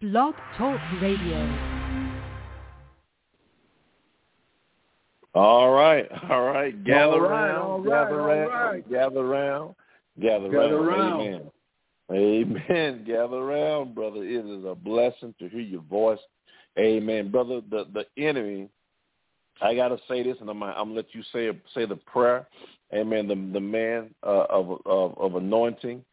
Blog Talk Radio. All right, all right. Gather All right, around, gather all around, right. gather around, gather, Gather around. around. Amen. Amen. Gather around, brother. It is a blessing to hear your voice. Amen, brother. The the enemy. I gotta say this, and I'm I'm gonna let you say say the prayer. Amen. The the man uh, of of of anointing.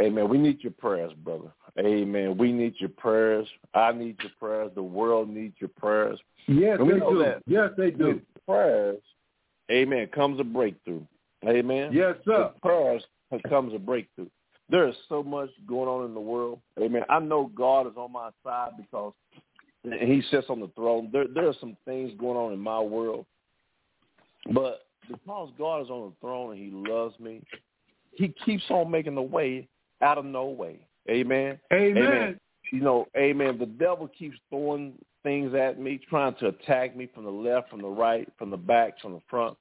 Amen. We need your prayers, brother. Amen. We need your prayers. I need your prayers. The world needs your prayers. Yes, And we they do. Yes, they do. With prayers, amen, comes a breakthrough. Amen. Yes, sir. With prayers comes a breakthrough. There is so much going on in the world. Amen. I know God is on my side because he sits on the throne. There, there are some things going on in my world. But because God is on the throne and he loves me, he keeps on making the way out of no way. Amen. Amen. You know, amen. The devil keeps throwing things at me, trying to attack me from the left, from the right, from the back, from the front.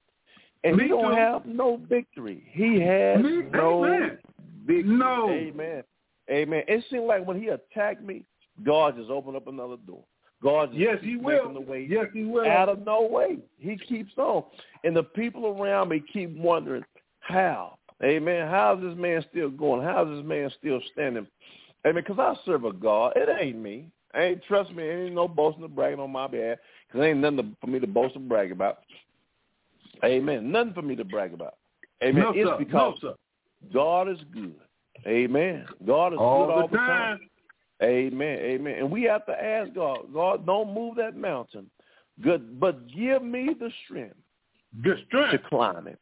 And Me he don't too. have no victory. He has Me- no Amen. victory. No. Amen. Amen. It seems like when he attacked me, God just opened up another door. God just Yes, he will. the way Yes, he will. out of no way. He keeps on. And the people around me keep wondering, how? Amen. How is this man still going? How is this man still standing? Amen. Because I serve a God. It ain't me. Ain't trust me. Ain't no boasting or bragging on my behalf. Because ain't nothing to, for me to boast or brag about. Amen. Nothing for me to brag about. Amen. No, it's sir. because no. God is good. Amen. God is All good all the time. Amen. Amen. And we have to ask God, God, don't move that mountain. Good, but give me the strength The to climb it.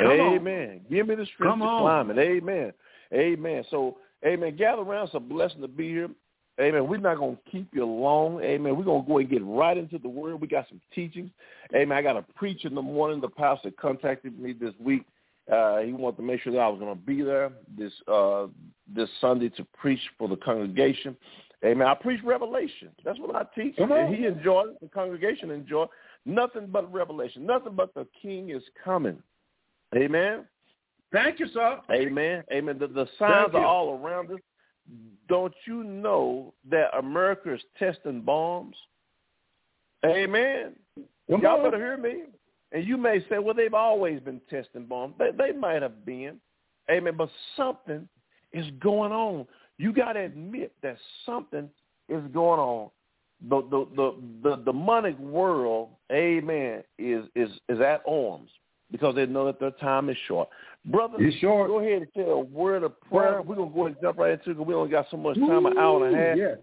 Amen. Give me the strength Come to on. climb it. Amen. Amen. So, amen. Gather around. It's a blessing to be here. Amen. We're not going to keep you long. Amen. We're going to go and get right into the word. We got some teachings. Amen. I got a preach in the morning. The pastor contacted me this week. Uh, he wanted to make sure that I was going to be there this uh, this Sunday to preach for the congregation. Amen. I preach revelation. That's what I teach. And he enjoyed it. The congregation enjoyed. Nothing but revelation. Nothing but the king is coming. Amen. Thank you, sir. Amen. Amen. The, the signs are all around us. Don't you know that America is testing bombs? Amen. Come Y'all on. better hear me. And you may say, well, they've always been testing bombs. They, they might have been. Amen. But something is going on. You got to admit that something is going on. The the the the demonic world, amen, is is is at arms because they know that their time is short. Brother, It's short. go ahead and say a word of prayer. We're gonna go ahead and jump right into it because we only got so much time, an hour and a half. Ooh, Yes.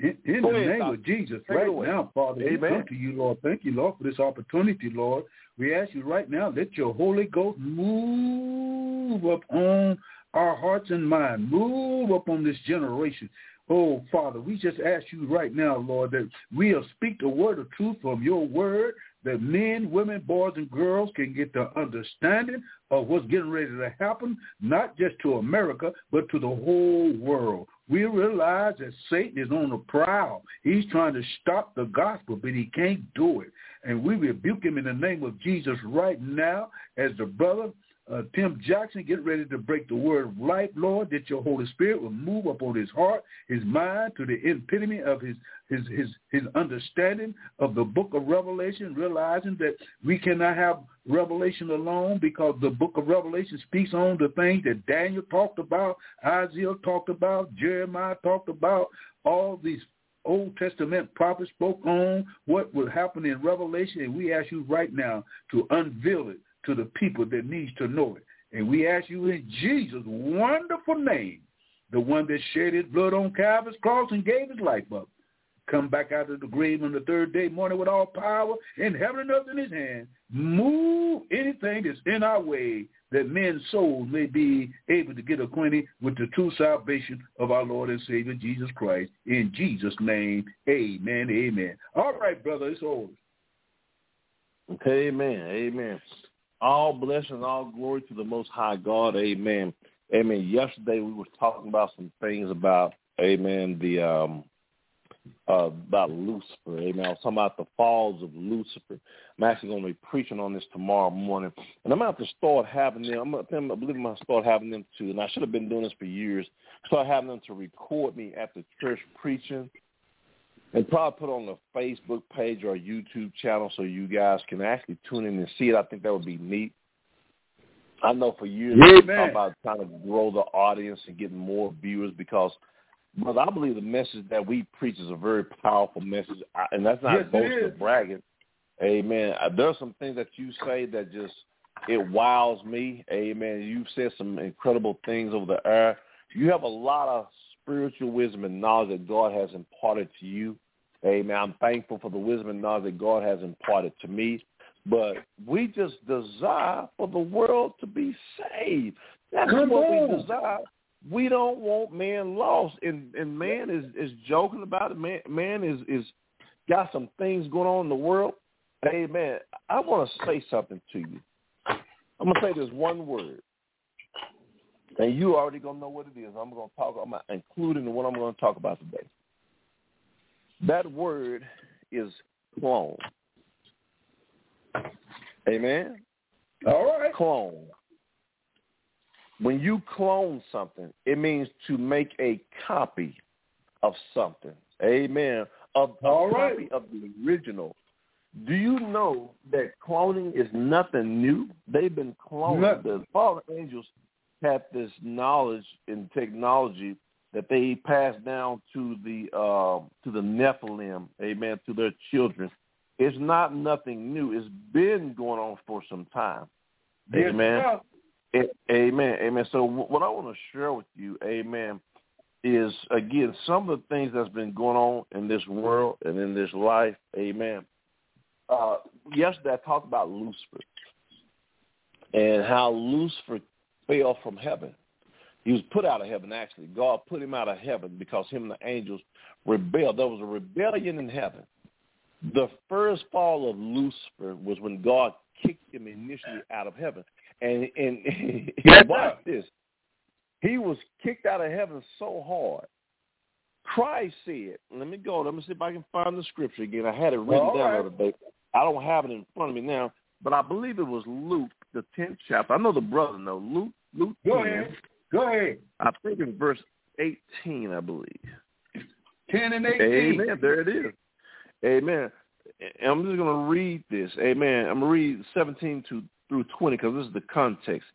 In, in the ahead, name Doc. of Jesus, Take right now, Father, we Amen. come to you, Lord. Thank you, Lord, for this opportunity, Lord. We ask you right now, let your Holy Ghost move up on our hearts and mind, move up on this generation. Oh, Father, we just ask you right now, Lord, that we'll speak the word of truth from your word, that men, women, boys, and girls can get the understanding of what's getting ready to happen, not just to America, but to the whole world. We realize that Satan is on the prowl. He's trying to stop the gospel, but he can't do it. And we rebuke him in the name of Jesus right now as the brother uh, Tim Jackson get ready to break the word of life, Lord, that your Holy Spirit will move upon his heart, his mind, to the epitome of his his his his understanding of the book of Revelation, realizing that we cannot have revelation alone because the book of Revelation speaks on the things that Daniel talked about, Isaiah talked about, Jeremiah talked about, all these Old Testament prophets spoke on what will happen in Revelation, and we ask you right now to unveil it to the people that needs to know it. And we ask you in Jesus' wonderful name, the one that shed his blood on Calvary's cross and gave his life up, come back out of the grave on the third day morning with all power in heaven and earth in his hand. Move anything that's in our way that men's souls may be able to get acquainted with the true salvation of our Lord and Savior Jesus Christ. In Jesus' name, amen, amen. All right, brother, it's over. Amen. Amen. All blessings, all glory to the Most High God. Amen. Amen. Yesterday we were talking about some things about, Amen, the um, uh, about Lucifer. Amen. I was talking about the falls of Lucifer. I'm actually going to be preaching on this tomorrow morning, and I'm going to start having them. I'm, I'm, I believe I'm going to start having them to, and I should have been doing this for years. Start having them to record me at the church preaching, and probably put on the Facebook page or YouTube channel so you guys can actually tune in and see it. I think that would be neat. I know for years Amen. I've talked about trying to grow the audience and getting more viewers because – Brother, I believe the message that we preach is a very powerful message, and that's not yes, boasting or bragging. Amen. Uh, there are some things that you say that just it wows me. Amen. You've said some incredible things over the air. You have a lot of spiritual wisdom and knowledge that God has imparted to you. Amen. I'm thankful for the wisdom and knowledge that God has imparted to me. But we just desire for the world to be saved. That's Come what on. we desire we don't want man lost and and man is is joking about it man man is is got some things going on in the world Amen. i want to say something to you i'm going to say this one word and you already going to know what it is i'm going to talk about including what i'm going to talk about today that word is clone amen all right clone when you clone something, it means to make a copy of something. Amen. Of a All copy right. of the original. Do you know that cloning is nothing new? They've been cloning. Nothing. The fallen angels have this knowledge and technology that they pass down to the uh, to the Nephilim, amen, to their children. It's not nothing new. It's been going on for some time. Amen. A- Amen. Amen. So wh- what I want to share with you, amen, is again some of the things that's been going on in this world and in this life. Amen. Uh, yesterday I talked about Lucifer and how Lucifer fell from heaven. He was put out of heaven actually. God put him out of heaven because him and the angels rebelled. There was a rebellion in heaven. The first fall of Lucifer was when God kicked him initially out of heaven. And and Yes, watch this. He was kicked out of heaven so hard. Christ said, let me go, let me see if I can find the scripture again. I had it written All down right. the other day. I don't have it in front of me now, but I believe it was Luke, the tenth chapter. I know the brother know. Luke Luke Go 10, ahead. Go ahead. I think in verse eighteen, I believe. 10 and 18. Amen. There it is. Amen. And I'm just going to read this. Amen. I'm going to read 17 to through 20 because this is the context.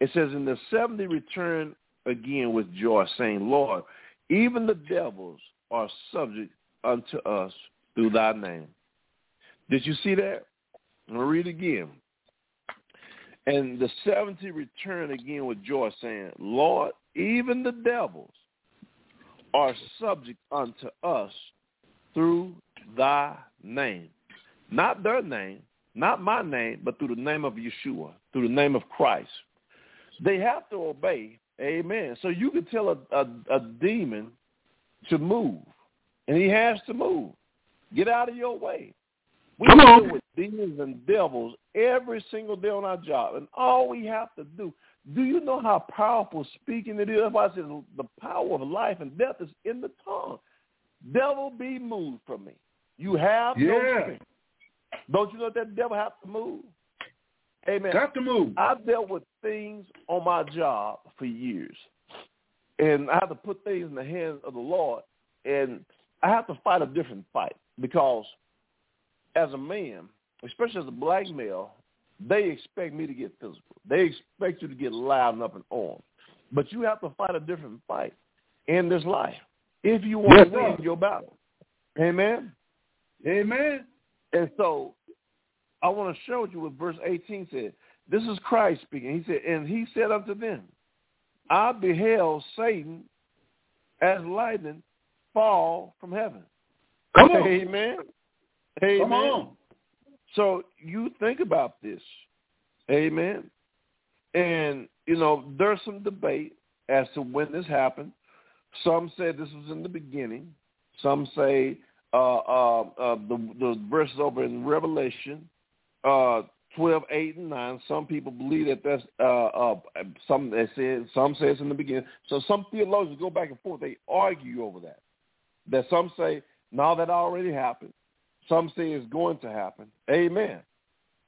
It says, "In the 70 return again with joy, saying, Lord, even the devils are subject unto us through thy name." Did you see that? I'm going to read again. And the 70 return again with joy, saying, Lord, even the devils are subject unto us through thy name. Not their name, not my name, but through the name of Yeshua, through the name of Christ. They have to obey. Amen. So you can tell a, a, a demon to move, and he has to move. Get out of your way. We Come on. deal with demons and devils every single day on our job, and all we have to do. Do you know how powerful speaking it is? That's why I said the power of life and death is in the tongue. Devil, be moved from me. You have no strength. Don't you know that devil have to move? Amen. Got to move. I've dealt with things on my job for years. And I have to put things in the hands of the Lord. And I have to fight a different fight because as a man, especially as a black male, they expect me to get physical. They expect you to get loud and up and on. But you have to fight a different fight in this life if you want Yes, to win sir. your battle. Amen. Amen. And so I want to show you what verse 18 said. This is Christ speaking. He said, and he said unto them, I beheld Satan as lightning fall from heaven. Come on. Amen. Amen. Come on. So you think about this. Amen. And, you know, there's some debate as to when this happened. Some say this was in the beginning. Some say uh, uh, uh, the, the verses over in Revelation uh, 12, 8, and 9. Some people believe that that's uh, uh, some they say some say it's in the beginning. So some theologians go back and forth. They argue over that. That some say Now that already happened. Some say it's going to happen. Amen.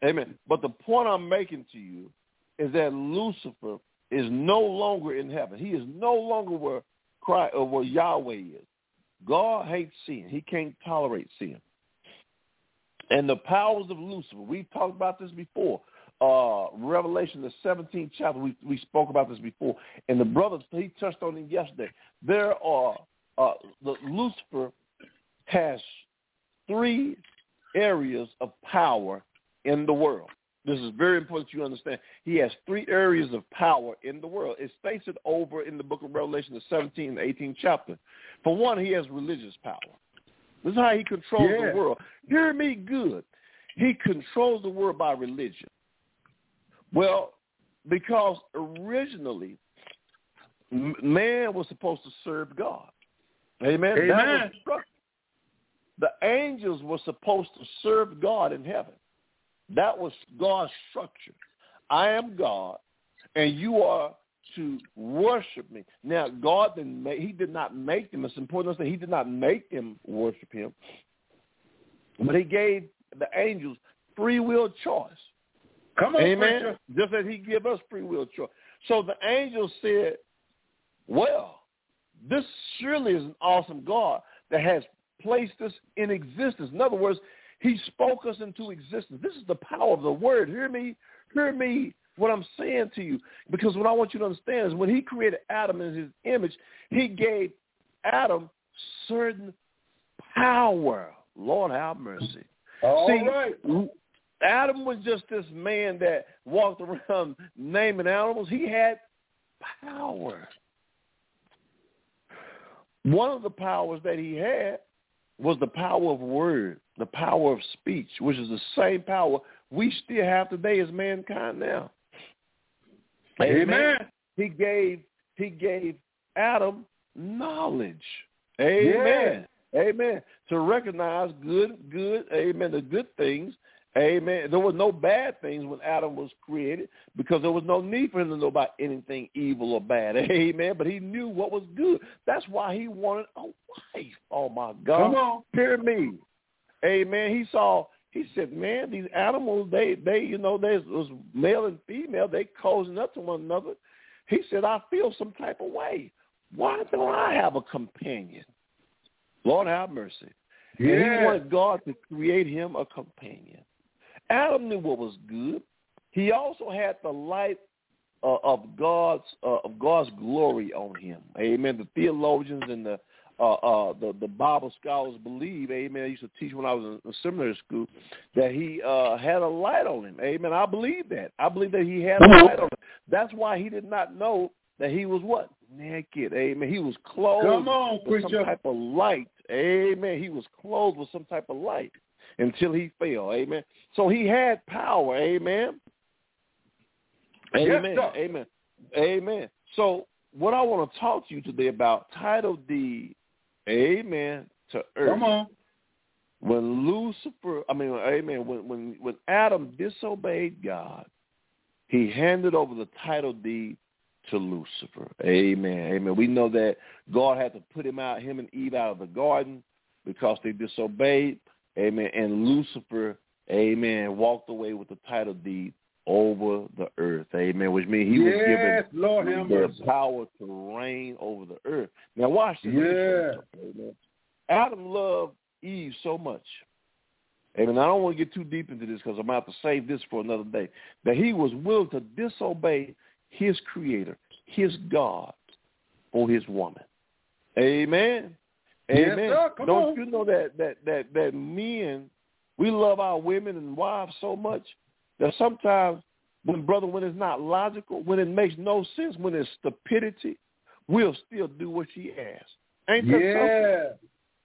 Amen. But the point I'm making to you is that Lucifer is no longer in heaven. He is no longer where Christ or where Yahweh is. God hates sin. He can't tolerate sin. And the powers of Lucifer, we've talked about this before. Uh, Revelation, the 17th chapter, we, we spoke about this before. And the brothers, he touched on it yesterday. There are, uh, the Lucifer has three areas of power in the world. This is very important you understand. He has three areas of power in the world. It states it over in the book of Revelation, the 17th and 18th chapter. For one, he has religious power. This is how he controls Yeah. the world. Hear me good. He controls the world by religion. Well, because originally man was supposed to serve God. Amen. That was Amen. The angels were supposed to serve God in heaven. That was God's structure. I am God, and you are to worship me. Now, God didn't make, he did not make them. It's important to say he did not make them worship him, but he gave the angels free will choice. Come on, Amen. preacher. Just as he give us free will choice. So the angels said, well, this surely is an awesome God that has placed us in existence. In other words, he spoke us into existence. This is the power of the word. Hear me, hear me what I'm saying to you. Because what I want you to understand is when he created Adam in his image, he gave Adam certain power. Lord have mercy. All See, right. Adam was just this man that walked around naming animals. He had power. One of the powers that he had was the power of word, the power of speech, which is the same power we still have today as mankind now. Amen. He gave he gave Adam knowledge. Amen. Amen. To recognize good, good, amen, the good things. Amen. There were no bad things when Adam was created because there was no need for him to know about anything evil or bad. Amen. But he knew what was good. That's why he wanted a wife. Oh my God. Come on. Hear me. Amen. He saw he said, Man, these animals, they they, you know, there's was male and female, they cozying up to one another. He said, I feel some type of way. Why don't I have a companion? Lord have mercy. And he Yeah. wanted God to create him a companion. Adam knew what was good. He also had the light uh, of God's uh, of God's glory on him. Amen. The theologians and the uh, uh, the the Bible scholars believe, Amen. I used to teach when I was in, in seminary school that he uh, had a light on him. Amen. I believe that. I believe that he had a light on him. That's why he did not know that he was what naked. Amen. He was clothed Come on, with some type of light. Amen. He was clothed with some type of light until he fell. Amen. So he had power. Amen. Amen. sir. Amen. Amen. So what I want to talk to you today about title deed, Amen, to earth. Come on. When Lucifer, I mean, Amen. When when when Adam disobeyed God, he handed over the title deed to Lucifer. Amen. Amen. We know that God had to put him out, him and Eve out of the garden because they disobeyed. Amen. And Lucifer, amen, walked away with the title deed over the earth. Amen. Which means he was yes, Lord given have the mercy. power to reign over the earth. Now watch this. Yeah. Amen. Adam loved Eve so much. Amen. I don't want to get too deep into this because I'm about to save this for another day. That he was willing to disobey his creator, his God, for his woman. Amen. Yes, Amen. sir. Don't on. you know that that that that men we love our women and wives so much that sometimes when brother when it's not logical, when it makes no sense, when it's stupidity, we'll still do what she asks. Ain't that something?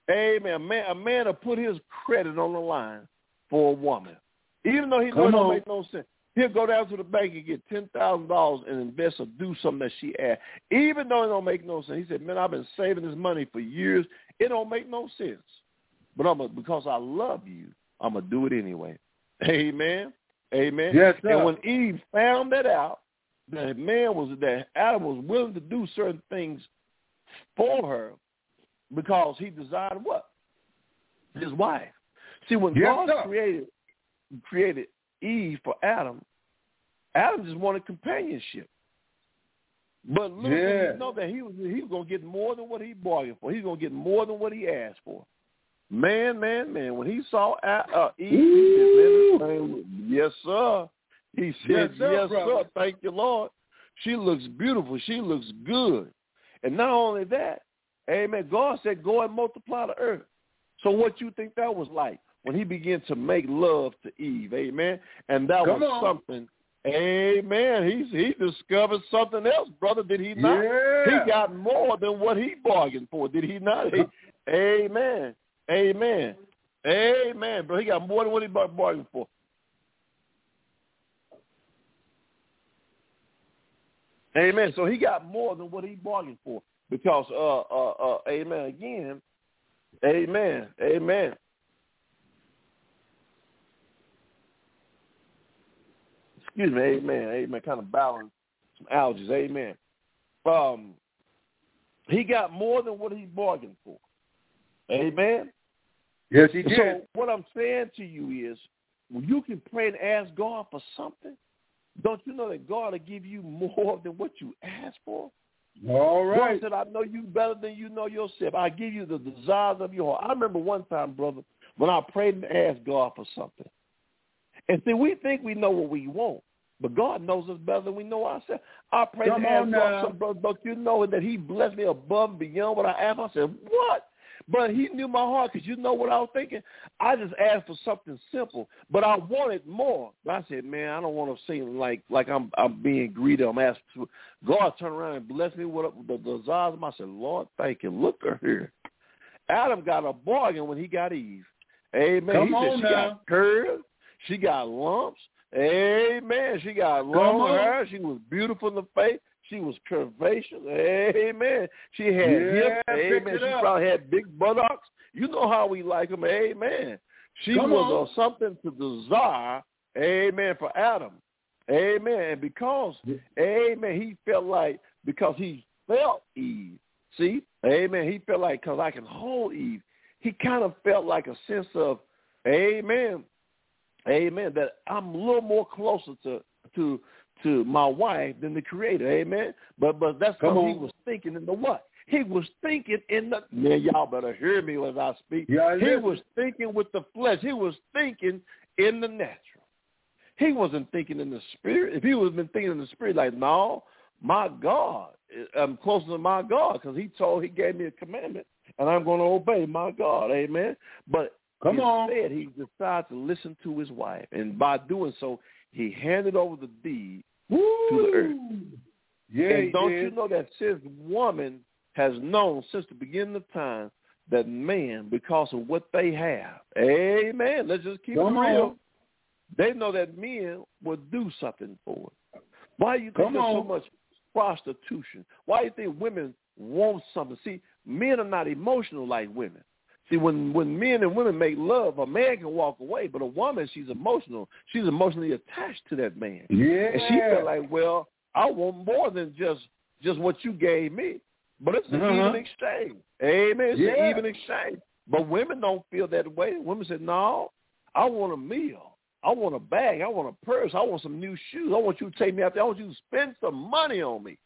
Yeah. Amen. A man, a man will put his credit on the line for a woman, even though he know Come it don't make no sense. He'll go down to the bank and get ten thousand dollars and invest or do something that she asked, even though it don't make no sense. He said, "Man, I've been saving this money for years. It don't make no sense, but I'm a, because I love you, I'm gonna do it anyway." Amen. Amen. Yes, sir. And when Eve found that out, that man was that Adam was willing to do certain things for her because he desired what? his wife. See, when Yes, God sir. created created Eve for Adam, Adam just wanted companionship. But did Yeah. he know that he was he was gonna get more than what he bargained for. He's gonna get more than what he asked for. Man, man, man! When he saw uh, Eve, he said, man, yes, sir. He said, Yes, yes, sir, sir. Thank you, Lord. She looks beautiful. She looks good. And not only that, Amen. God said, "Go and multiply the earth." So, what you think that was like when He began to make love to Eve? Amen. And that Come was on. something. Amen. He he discovered something else, brother. Did he not? Yeah. He got more than what he bargained for. Did he not? Amen. Amen. Amen. Bro, he got more than what he bargained for. Amen. So he got more than what he bargained for because, uh, uh, uh, amen. Again, amen. Amen. Excuse me. Amen. Amen. Kind of balance some allergies. Amen. Um, he got more than what he bargained for. Amen. Yes, he did. So what I'm saying to you is, when you can pray and ask God for something, don't you know that God will give you more than what you ask for? All right. God said, I know you better than you know yourself. I give you the desires of your heart. I remember one time, brother, when I prayed and asked God for something. And see, we think we know what we want, but God knows us better than we know ourselves. I prayed Come and asked God brother, don't you know that he blessed me above and beyond what I asked? I said, what? But he knew my heart because you know what I was thinking? I just asked for something simple, but I wanted more. But I said, man, I don't want to seem like like I'm I'm being greedy. I'm asking. For, God turned around and blessed me with the desires of my. I said, Lord, thank you. Look at here. Adam got a bargain when he got Eve. Amen. Come he on said she now. got curves. She got lumps. Amen. She got long hair. She was beautiful in the face. She was curvaceous. Amen. She had Yeah, hips. Amen. She probably had big buttocks. You know how we like them. Amen. She Come was uh, something to desire. Amen. For Adam. Amen. And because, amen, he felt like, because he felt Eve. See? Amen. He felt like, because I can hold Eve. He kind of felt like a sense of, amen, amen, that I'm a little more closer to, to, to my wife than the creator. Amen. But, but that's because he was thinking in the what? He was thinking in the, man, y'all better hear me as I speak. Yeah, he was thinking with the flesh. He was thinking in the natural. He wasn't thinking in the spirit. If he was been thinking in the spirit, like, no, my God, I'm closer to my God because he told, he gave me a commandment, and I'm going to obey my God. Amen. But Come on. instead, he decided to listen to his wife, and by doing so, he handed over the deed to the earth. Yeah, and don't you know that since woman has known since the beginning of time that man, because of what they have, amen, let's just keep Come it real. on. They know that men will do something for it. Why do you think Come there's so much prostitution? Why do you think women want something? See, men are not emotional like women. See, when when men and women make love, a man can walk away, but a woman, she's emotional. She's emotionally attached to that man. Yeah. And she felt like, well, I want more than just just what you gave me. But it's an Uh-huh. even exchange. Amen. It's Yeah. an even exchange. But women don't feel that way. Women say, no, I want a meal. I want a bag. I want a purse. I want some new shoes. I want you to take me out there. I want you to spend some money on me.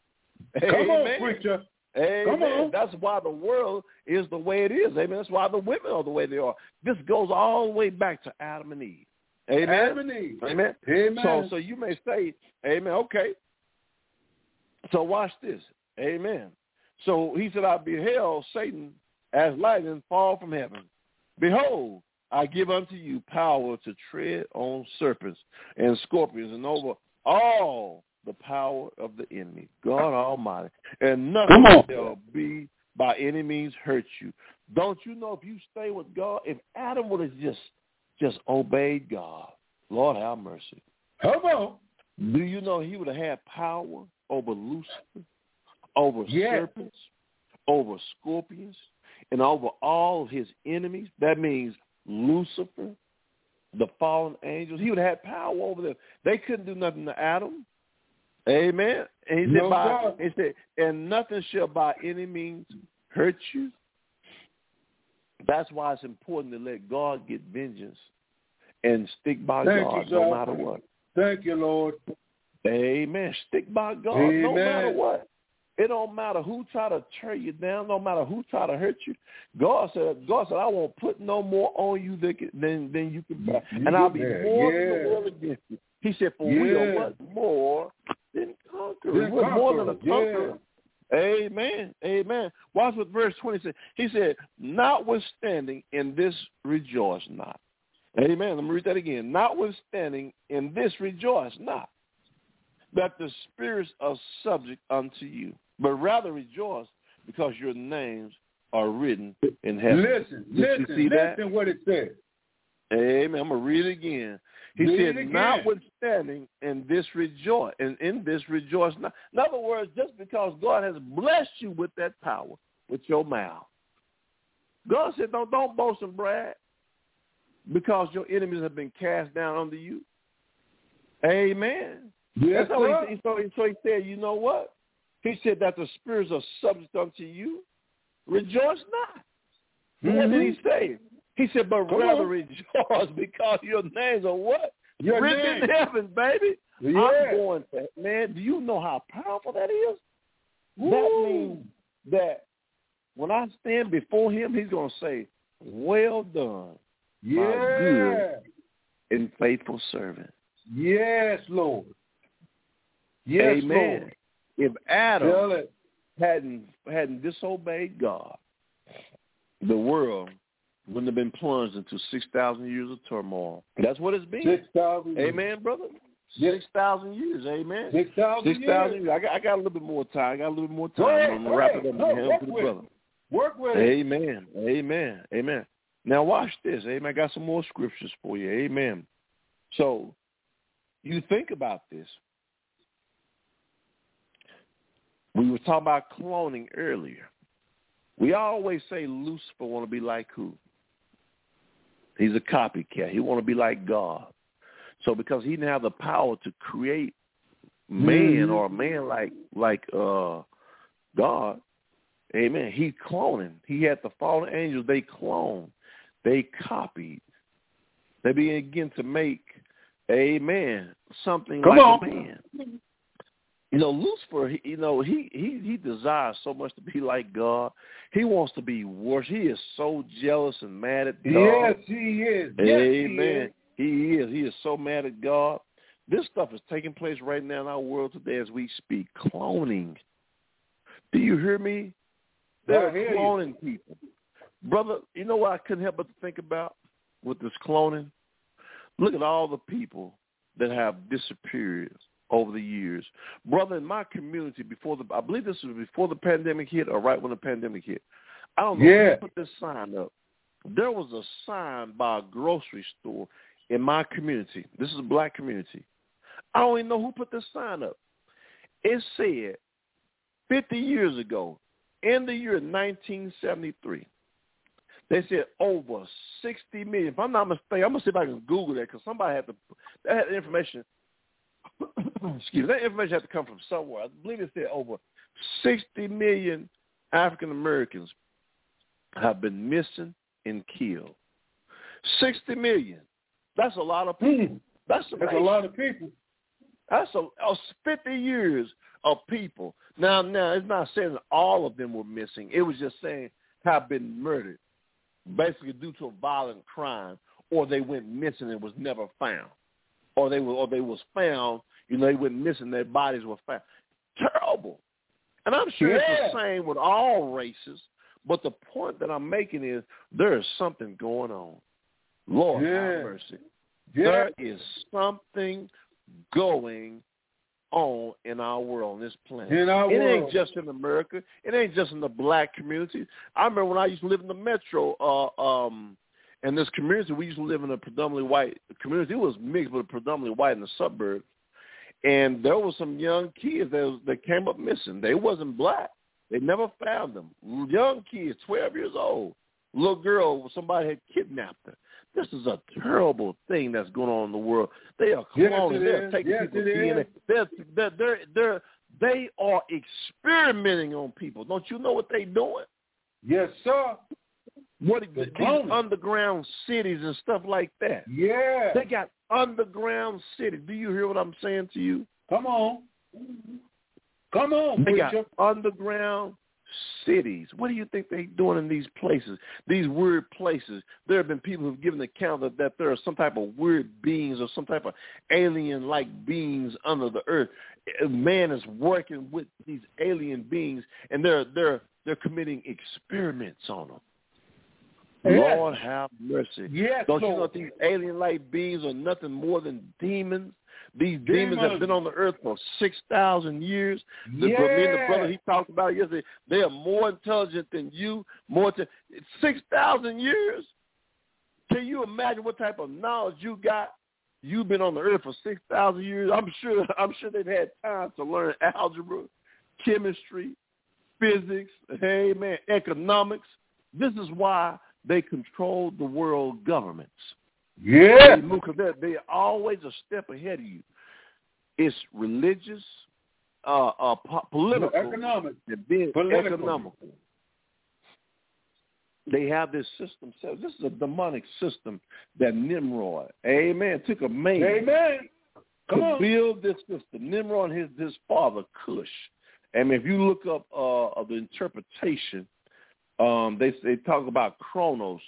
Come on, preacher. Amen. That's why the world is the way it is. Amen. That's why the women are the way they are. This goes all the way back to Adam and Eve. Amen. Adam and Eve. Amen. Amen. So, so you may say, Amen. Okay. So watch this. Amen. So he said, I beheld Satan as lightning fall from heaven. Behold, I give unto you power to tread on serpents and scorpions and over all the power of the enemy, God Almighty, and nothing shall be by any means hurt you. Don't you know if you stay with God, if Adam would have just just obeyed God, Lord have mercy. Come on. Do you know he would have had power over Lucifer, over Yes. serpents, over scorpions, and over all of his enemies? That means Lucifer, the fallen angels. He would have had power over them. They couldn't do nothing to Adam. Amen. And he said, No, by, he said, and nothing shall by any means hurt you. That's why it's important to let God get vengeance and stick by Thank God you, no matter what. Thank you, Lord. Amen. Stick by God no matter what. It don't matter who try to tear you down, no matter who try to hurt you. God said, God said, I won't put no more on you than than, you can bear, and I'll be more than the world against you. He said, for we are Yeah. what more than conquerors. We're more than a conqueror. Amen. Amen. Watch what verse 20 says. He said, notwithstanding in this rejoice not. Amen. Let me read that again. Notwithstanding in this rejoice not, that the spirits are subject unto you, but rather rejoice because your names are written in heaven. Listen, Did you listen, that? listen what it says. Amen. I'm gonna read it again. He said, notwithstanding in this rejoice, and in this rejoice not. In other words, just because God has blessed you with that power, with your mouth. God said, don't don't boast and brag because your enemies have been cast down under you. Amen. Yes, That's how he, so, he, so he said, you know what? He said that the spirits are subject unto you. Rejoice not. What did he say? He said, but. Come rather on. rejoice because your names are what? Your Written name. in heaven, baby. Yeah. I'm going to, man, do you know how powerful that is? That means that when I stand before him, he's going to say, well done, Yeah. good. and faithful servant. Yes, Lord. Yes, Amen. Lord. If Adam hadn't hadn't disobeyed God, the world wouldn't have been plunged into six thousand years of turmoil. That's what it's been. Six thousand. Amen, brother. Six thousand years. Amen. Six thousand. Six thousand years. I got, I got a little bit more time. I got a little bit more time. Ahead, I'm gonna wrap it up No, and hand it to the with brother. Work with it. Amen. Amen. Amen. Now watch this. Amen. I got some more scriptures for you. Amen. So you think about this. We were talking about cloning earlier. We always say Lucifer want to be like who? He's a copycat. He want to be like God. So because he didn't have the power to create man Mhm. or a man like like uh God, Amen. He cloning. He had the fallen angels. They cloned. They copied. They began to make, Amen, something Come like on. a man. You know, Lucifer. He, you know, he he he desires so much to be like God. He wants to be worse. He is so jealous and mad at God. Yes, he is. Yes, Amen. He is. He is so mad at God. This stuff is taking place right now in our world today as we speak. Cloning. Do you hear me? They're hear you. cloning people. Brother, you know what I couldn't help but to think about with this cloning? Look at all the people that have disappeared over the years. Brother, in my community before the I believe this was before the pandemic hit or right when the pandemic hit. I don't know Yeah. who put this sign up. There was a sign by a grocery store in my community. This is a black community. I don't even know who put this sign up. It said 50 years ago, in the year 1973, they said over 60 million. If I'm not mistaken, I'm going to see if I can Google that because somebody had to, that had information, excuse me, that information had to come from somewhere. I believe it said over 60 million African Americans have been missing and killed. 60 million. That's a lot of people. Mm. That's, That's a lot of people. That's a, a 50 years of people. Now, now it's not saying that all of them were missing. It was just saying have been murdered, basically due to a violent crime, or they went missing and was never found, or they were, or they was found. You know, they went missing. Their bodies were found. Terrible. And I'm sure it's the same with all races. But the point that I'm making is there is something going on. Lord Yeah. have mercy. Yeah. There is something going on in our world, on this planet. In our it world. ain't just in America. It ain't just in the black community. I remember when I used to live in the metro, uh, um, in this community, we used to live in a predominantly white community. It was mixed, but predominantly white in the suburbs. And there was some young kids that, was, that came up missing. They wasn't black. They never found them. Young kids, 12 years old. Little girl, somebody had kidnapped her. This is a terrible thing that's going on in the world. They are Yes, cloning. it they're taking Yes, people's DNA. They're, they're, they're, they're, they are experimenting on people. Don't you know what they're doing? Yes, sir. What The these underground cities and stuff like that. Yeah. They got underground cities. Do you hear what I'm saying to you? Come on. Come on, They got underground cities. What do you think they're doing in these places? These weird places. There have been people who've given account that there are some type of weird beings or some type of alien-like beings under the earth. Man is working with these alien beings, and they're they're they're committing experiments on them. Yes. Lord have mercy. Yes, Don't you know these alien-like beings are nothing more than demons? These demons have been on the earth for 6,000 years. The, bro- me and the brother, he talked about it yesterday. They are more intelligent than you. More to 6,000 years? Can you imagine what type of knowledge you got? You've been on the earth for 6,000 years. I'm sure I'm sure they've had time to learn algebra, chemistry, physics, hey man, economics. This is why they control the world governments. Yeah. They, move, they're, they're always a step ahead of you. It's religious, uh, uh, po- political, Economic. and then Political. economical. They have this system. set. This is a demonic system that Nimrod, amen, took a man Amen. Come to on. build this system. Nimrod and his, his father, Cush. And if you look up uh, the interpretation, um, they they talk about Chronos.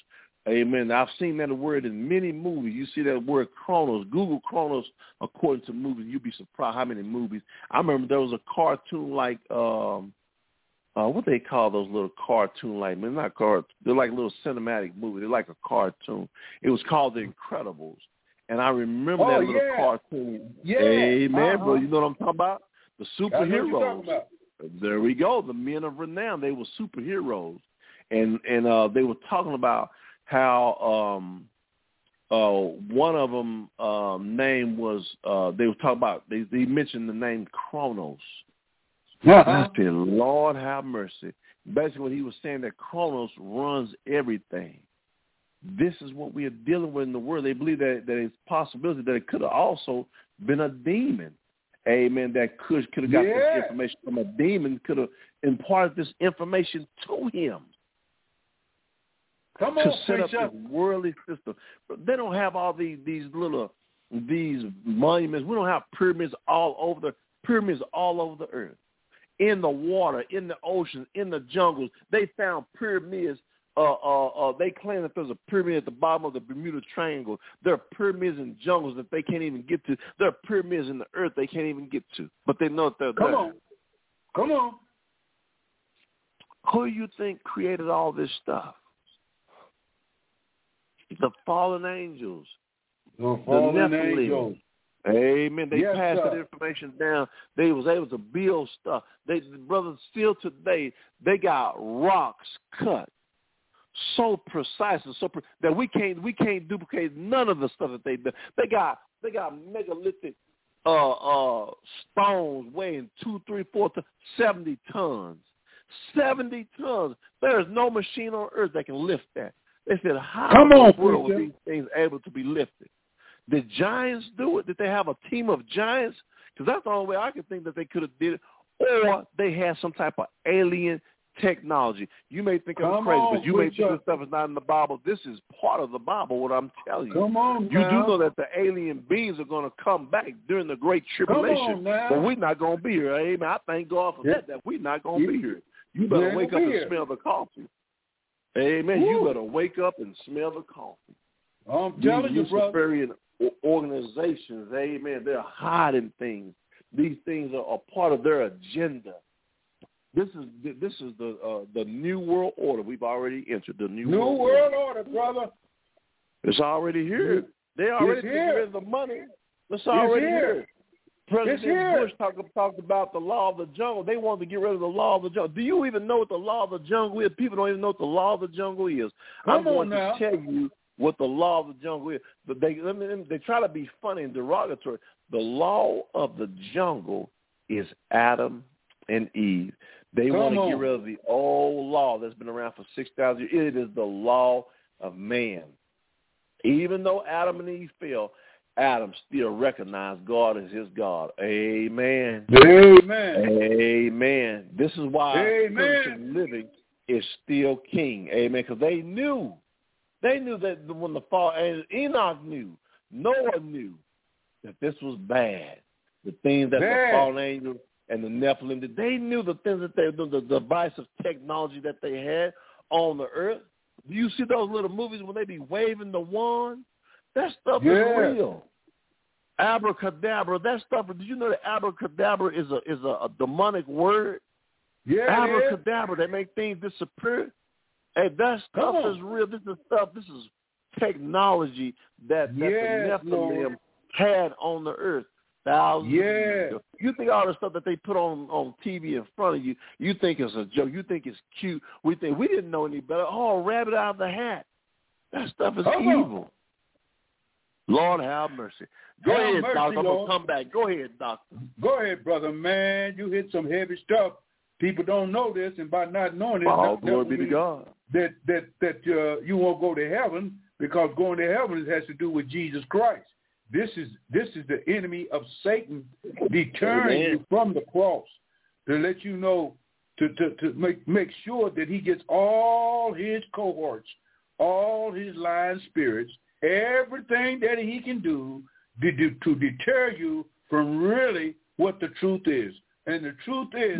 Amen. I've seen that word in many movies. You see that word Chronos. Google Chronos according to movies. You'd be surprised how many movies. I remember there was a cartoon like um uh what they call those little cartoon like man not cart they're like little cinematic movies. They're like a cartoon. It was called The Incredibles. And I remember Oh, that little yeah. cartoon. Yeah. Amen, Uh-huh. bro. You know what I'm talking about? The I know what you're talking superheroes. about. There we go. The men of renown. They were superheroes, and and uh, they were talking about how um, uh, one of them um, name was. Uh, they were talking about. They, they mentioned the name Kronos. Uh-huh. I said, Lord have mercy. Basically, what he was saying that Kronos runs everything. This is what we are dealing with in the world. They believe that that it's possibility that it could have also been a demon. Amen. That could could have got Yeah. this information from a demon, could have imparted this information to him Come to on, set up this worldly system. They don't have all these these little these monuments. We don't have pyramids all over the pyramids all over the earth. In the water, in the oceans, in the jungles, they found pyramids. Uh, uh, uh, they claim that there's a pyramid at the bottom of the Bermuda Triangle. There are pyramids in jungles that they can't even get to. There are pyramids in the earth they can't even get to, but they know that they're Come there. on. Come on. Who do you think created all this stuff? The fallen angels. The fallen Nephilim. angels. Amen. They Yes, passed sir. that information down. They was able to build stuff. They brothers still today they got rocks cut so precise and so pre- that we can't we can't duplicate none of the stuff that they did. They got they got megalithic uh uh stones weighing two, three, four, to seventy tons. Seventy tons. There is no machine on earth that can lift that. They said, how Come in on, the world were these things able to be lifted? Did giants do it? Did they have a team of giants? Because that's the only way I can think that they could have did it. Or they had some type of alien technology. You may think I'm crazy, on, but you may think this stuff is not in the Bible. This is part of the Bible, what I'm telling you. Come on You now. do know that the alien beings are going to come back during the Great Tribulation. on. But we're not going to be here. Amen. I thank God for Yeah. that, that we're not going to You- be here. You better wake up gonna and smell the coffee. Amen. You Woo. better wake up and smell the coffee. I'm telling you, brother. Luciferian o- organizations, amen, they're hiding things. These things are a part of their agenda. This is this is the uh, the new world order. We've already entered the new, New world, world order. order, brother. It's already here. They already It's here. the money. It's already here. here. President. Bush talked talked about the law of the jungle. They wanted to get rid of the law of the jungle. Do you even know what the law of the jungle is? People don't even know what the law of the jungle is. I'm going now. to tell you what the law of the jungle is. But they let me- they try to be funny and derogatory. The law of the jungle is Adam and Eve. They Come want to get rid of the old law that's been around for six thousand years. It is the law of man. Even though Adam and Eve fell, Adam still recognized God as his God. Amen. Amen. Amen. This is why Amen. Christian living is still king. Amen. Because they knew, they knew that when the fall, and Enoch knew, Noah knew that this was bad. The things that Bad. the fallen angels and the Nephilim did, they knew the things that they, the, the device of technology that they had on the earth. Do you see those little movies when they be waving the wand? That stuff Yeah. is real. Abracadabra, that stuff. Did you know that abracadabra is a is a, a demonic word? Yeah, abracadabra, they make things disappear. Hey, that stuff is real. This is stuff. This is technology that, that Yes, the Nephilim Lord. had on the earth thousands. Yeah. You think all the stuff that they put on on TV in front of you, you think it's a joke. You think it's cute. We think we didn't know any better. Oh, rabbit out of the hat. That stuff is Come on. Lord have mercy. Go Have ahead, mercy, doctor. I'm gonna come back. Go ahead, doctor. Go ahead, brother. Man, you hit some heavy stuff. People don't know this, and by not knowing it, that- glory that be to God. That that that uh, you won't go to heaven because going to heaven has to do with Jesus Christ. This is this is the enemy of Satan deterring Amen. you from the cross to let you know to, to, to make make sure that he gets all his cohorts, all his lying spirits, everything that he can do to, to, to deter you from really what the truth is. And the truth is.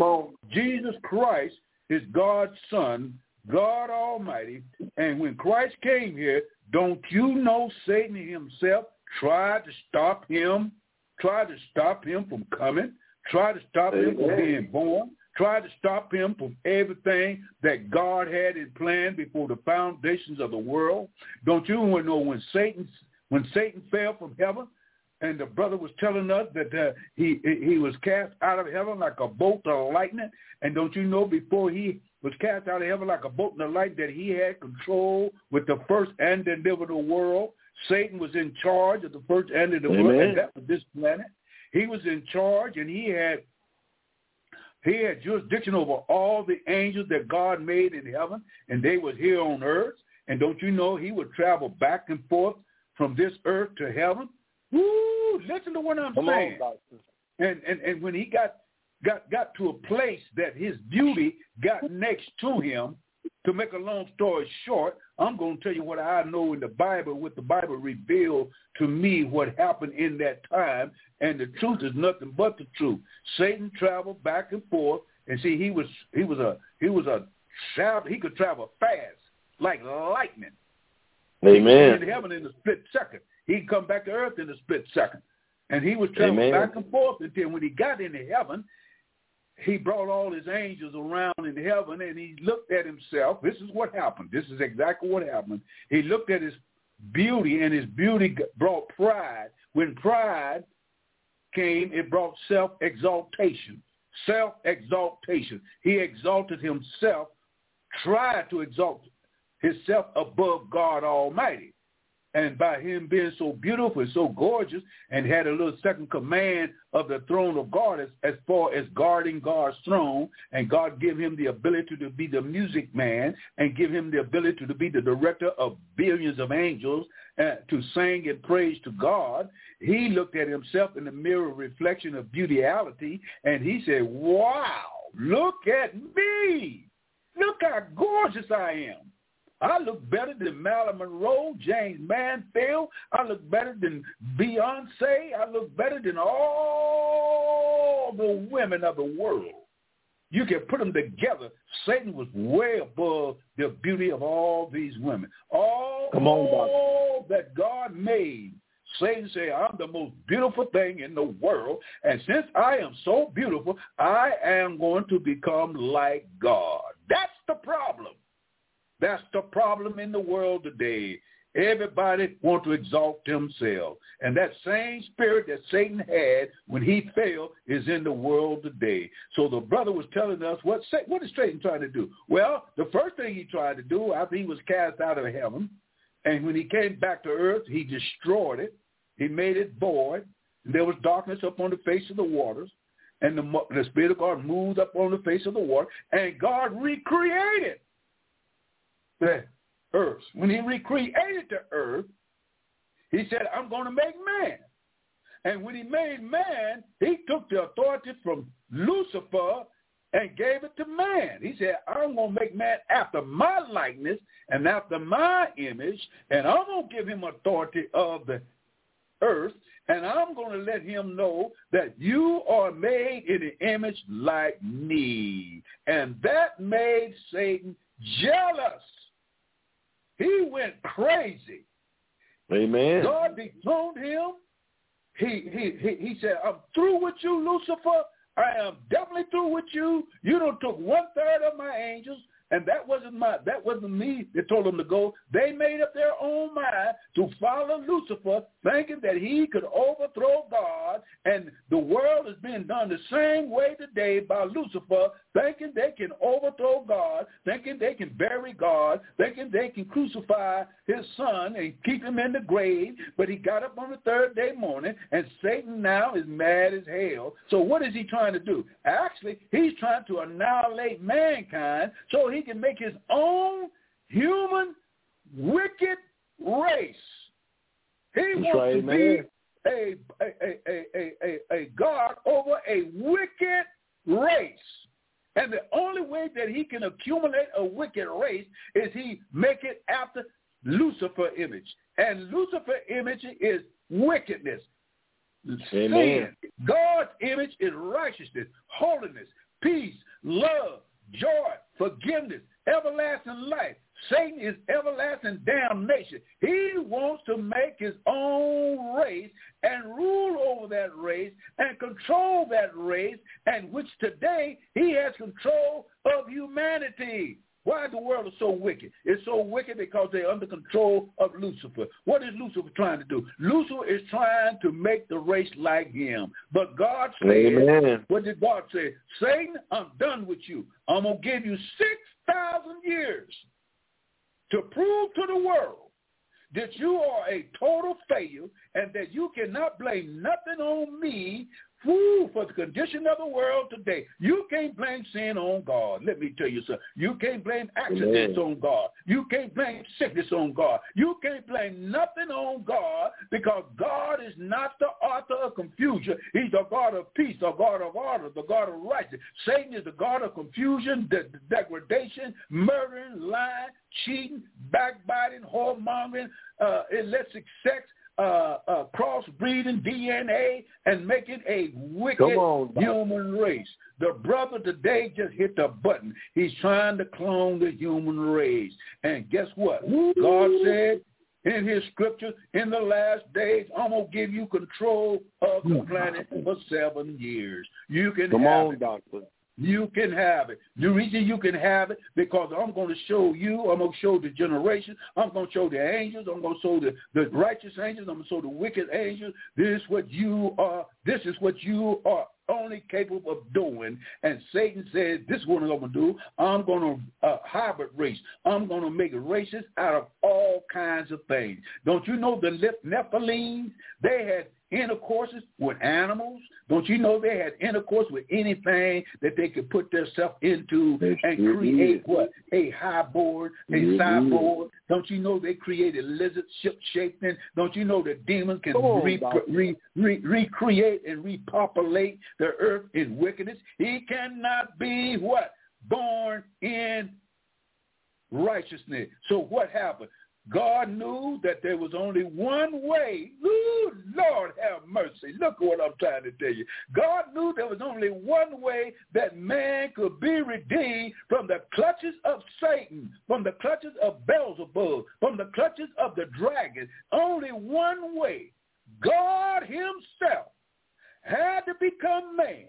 Jesus Christ is God's son, God Almighty. And when Christ came here, don't you know Satan himself tried to stop him, tried to stop him from coming, tried to stop him from being born, tried to stop him from everything that God had in plan before the foundations of the world. Don't you want to know when Satan when Satan fell from heaven, and the brother was telling us that uh, he he was cast out of heaven like a bolt of lightning. And don't you know before he was cast out of heaven like a bolt of light that he had control with the first and the end of the world? Satan was in charge of the first end of the world, and that was this planet. He was in charge, and he had he had jurisdiction over all the angels that God made in heaven, and they was here on earth. And don't you know he would travel back and forth from this earth to heaven? Woo! Listen to what I'm Come saying. on. And, and and when he got got got to a place that his beauty got next to him, to make a long story short, I'm going to tell you what I know in the Bible, what the Bible revealed to me, what happened in that time, and the truth is nothing but the truth. Satan traveled back and forth, and see, he was he was a he was a travel. He could travel fast like lightning. Amen. in heaven in a split second. He'd come back to earth in a split second. And he was traveling Amen. back and forth until when he got into heaven, he brought all his angels around in heaven and he looked at himself. This is what happened. This is exactly what happened. He looked at his beauty and his beauty brought pride. When pride came, it brought self-exaltation. Self-exaltation. He exalted himself, tried to exalt himself above God Almighty. And by him being so beautiful and so gorgeous and had a little second command of the throne of God as, as far as guarding God's throne, and God give him the ability to be the music man and give him the ability to be the director of billions of angels uh, to sing and praise to God, he looked at himself in the mirror reflection of beautyality and he said, wow, look at me. Look how gorgeous I am. I look better than Marilyn Monroe, Jayne Mansfield. I look better than Beyonce. I look better than all the women of the world. You can put them together. Satan was way above the beauty of all these women. All Come on, that God made. Satan said, I'm the most beautiful thing in the world. And since I am so beautiful, I am going to become like God. That's the problem. That's the problem in the world today. Everybody want to exalt themselves. And that same spirit that Satan had when he fell is in the world today. So the brother was telling us what what is Satan trying to do? Well, the first thing he tried to do after he was cast out of heaven, and when he came back to earth, he destroyed it. He made it void. And there was darkness upon the face of the waters. And the, the Spirit of God moved up on the face of the water. And God recreated the earth. When he recreated the earth, he said, I'm going to make man. And when he made man, he took the authority from Lucifer and gave it to man. He said, I'm going to make man after my likeness and after my image, and I'm going to give him authority of the earth, and I'm going to let him know that you are made in the image like me. And that made Satan jealous. He went crazy. Amen. God dethroned him. He, he, he, he said, I'm through with you, Lucifer. I am definitely through with you. You don't took one third of my angels. And that wasn't my that wasn't me that told them to go. They made up their own mind to follow Lucifer, thinking that he could overthrow God. And the world is being done the same way today by Lucifer, thinking they can overthrow God, thinking they can bury God, thinking they can crucify his son and keep him in the grave. But he got up on the third day morning, and Satan now is mad as hell. So what is he trying to do? Actually, he's trying to annihilate mankind so he can make his own human wicked race. He That's wants right, to man. be a, a, a, a, a, a God over a wicked race. And the only way that he can accumulate a wicked race is he make it after Lucifer image. And Lucifer image is wickedness. Amen. Sin. God's image is righteousness, holiness, peace, love, joy, forgiveness, everlasting life. Satan is everlasting damnation. He wants to make his own race and rule over that race and control that race, and which today he has control of humanity. Why the world is so wicked? It's so wicked because they're under control of Lucifer. What is Lucifer trying to do? Lucifer is trying to make the race like him. But God said, Amen. what did God say? Satan, I'm done with you. I'm going to give you 6,000 years to prove to the world that you are a total failure and that you cannot blame nothing on me Woo, for the condition of the world today. You can't blame sin on God. Let me tell you sir. You can't blame accidents Amen. on God. You can't blame sickness on God. You can't blame nothing on God because God is not the author of confusion. He's the God of peace, the God of order, the God of righteousness. Satan is the God of confusion, de- degradation, murdering, lying, cheating, backbiting, whoremongering, uh, illicit sex, uh, uh, crossbreeding DNA and making a wicked on, human race. The brother today just hit the button. He's trying to clone the human race. And guess what? God said in his scripture, in the last days, I'm going to give you control of the planet for seven years. You can Come have on, it. doctor. You can have it. The reason you can have it because I'm going to show you. I'm going to show the generation. I'm going to show the angels. I'm going to show the, the righteous angels. I'm going to show the wicked angels. This is what you are. This is what you are only capable of doing. And Satan said, this is what I'm going to do. I'm going to uh, hybrid race. I'm going to make races out of all kinds of things. Don't you know the Nephilim? They had intercourses with animals. Don't you know they had intercourse with anything that they could put themselves into and create what? A hybrid, a Mhm. cyborg. Don't you know they created lizard ship shaping? Don't you know that demons can re- re- re- recreate and repopulate the earth in wickedness? He cannot be what? Born in righteousness. So what happened? God knew that there was only one way. Ooh, Lord have mercy. Look at what I'm trying to tell you. God knew there was only one way that man could be redeemed from the clutches of Satan, from the clutches of Beelzebub, from the clutches of the dragon. Only one way. God himself had to become man,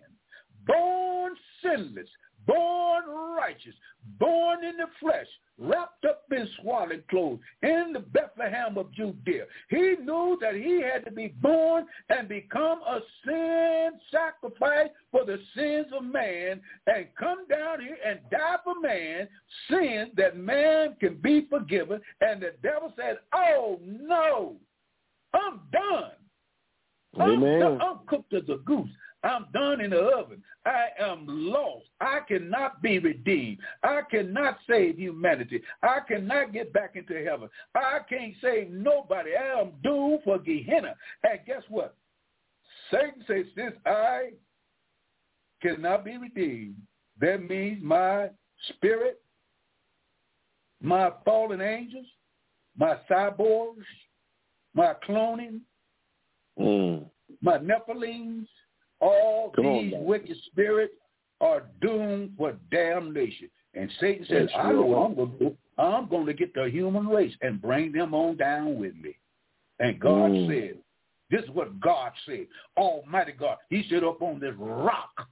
born sinless, born righteous, born in the flesh, wrapped up in swaddling clothes in the Bethlehem of Judea. He knew that he had to be born and become a sin sacrifice for the sins of man and come down here and die for man, sins that man can be forgiven. And the devil said, oh, no, I'm done. I'm, Amen. done. I'm cooked as a goose. I'm done in the oven. I am lost. I cannot be redeemed. I cannot save humanity. I cannot get back into heaven. I can't save nobody. I am doomed for Gehenna. And guess what? Satan says, since I cannot be redeemed, That means my spirit, my fallen angels, my cyborgs, my cloning, Mm. my Nephilims, all Come these man. wicked spirits are doomed for damnation. And Satan says, I know what I'm going to do. I'm going to get the human race and bring them on down with me. And God Mm. said, this is what God said. Almighty God, he said up on this rock,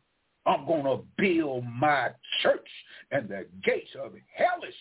I'm going to build my church, and the gates of hellish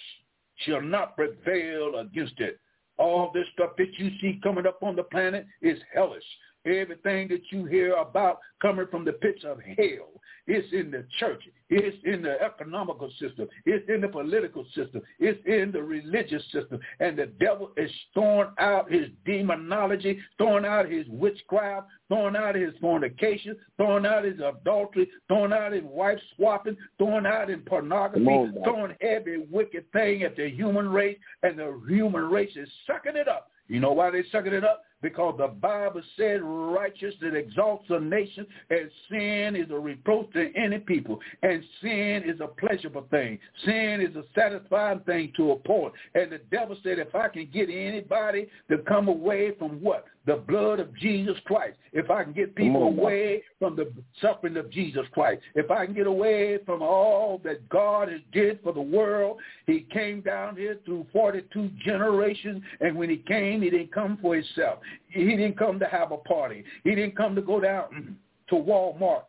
shall not prevail against it. All this stuff that you see coming up on the planet is hellish. Everything that you hear about coming from the pits of hell, it's in the church. It's in the economical system. It's in the political system. It's in the religious system. And the devil is throwing out his demonology, throwing out his witchcraft, throwing out his fornication, throwing out his adultery, throwing out his wife swapping, throwing out his pornography, on, throwing every wicked thing at the human race, and the human race is sucking it up. You know why they're sucking it up? Because the Bible said righteous that exalts a nation, and sin is a reproach to any people, and sin is a pleasurable thing. Sin is a satisfying thing to a point. And the devil said, if I can get anybody to come away from what? The blood of Jesus Christ. If I can get people away from the suffering of Jesus Christ. If I can get away from all that God has did for the world, he came down here through 42 generations, and when he came, he didn't come for himself. He didn't come to have a party. He didn't come to go down mm-hmm. to Walmart.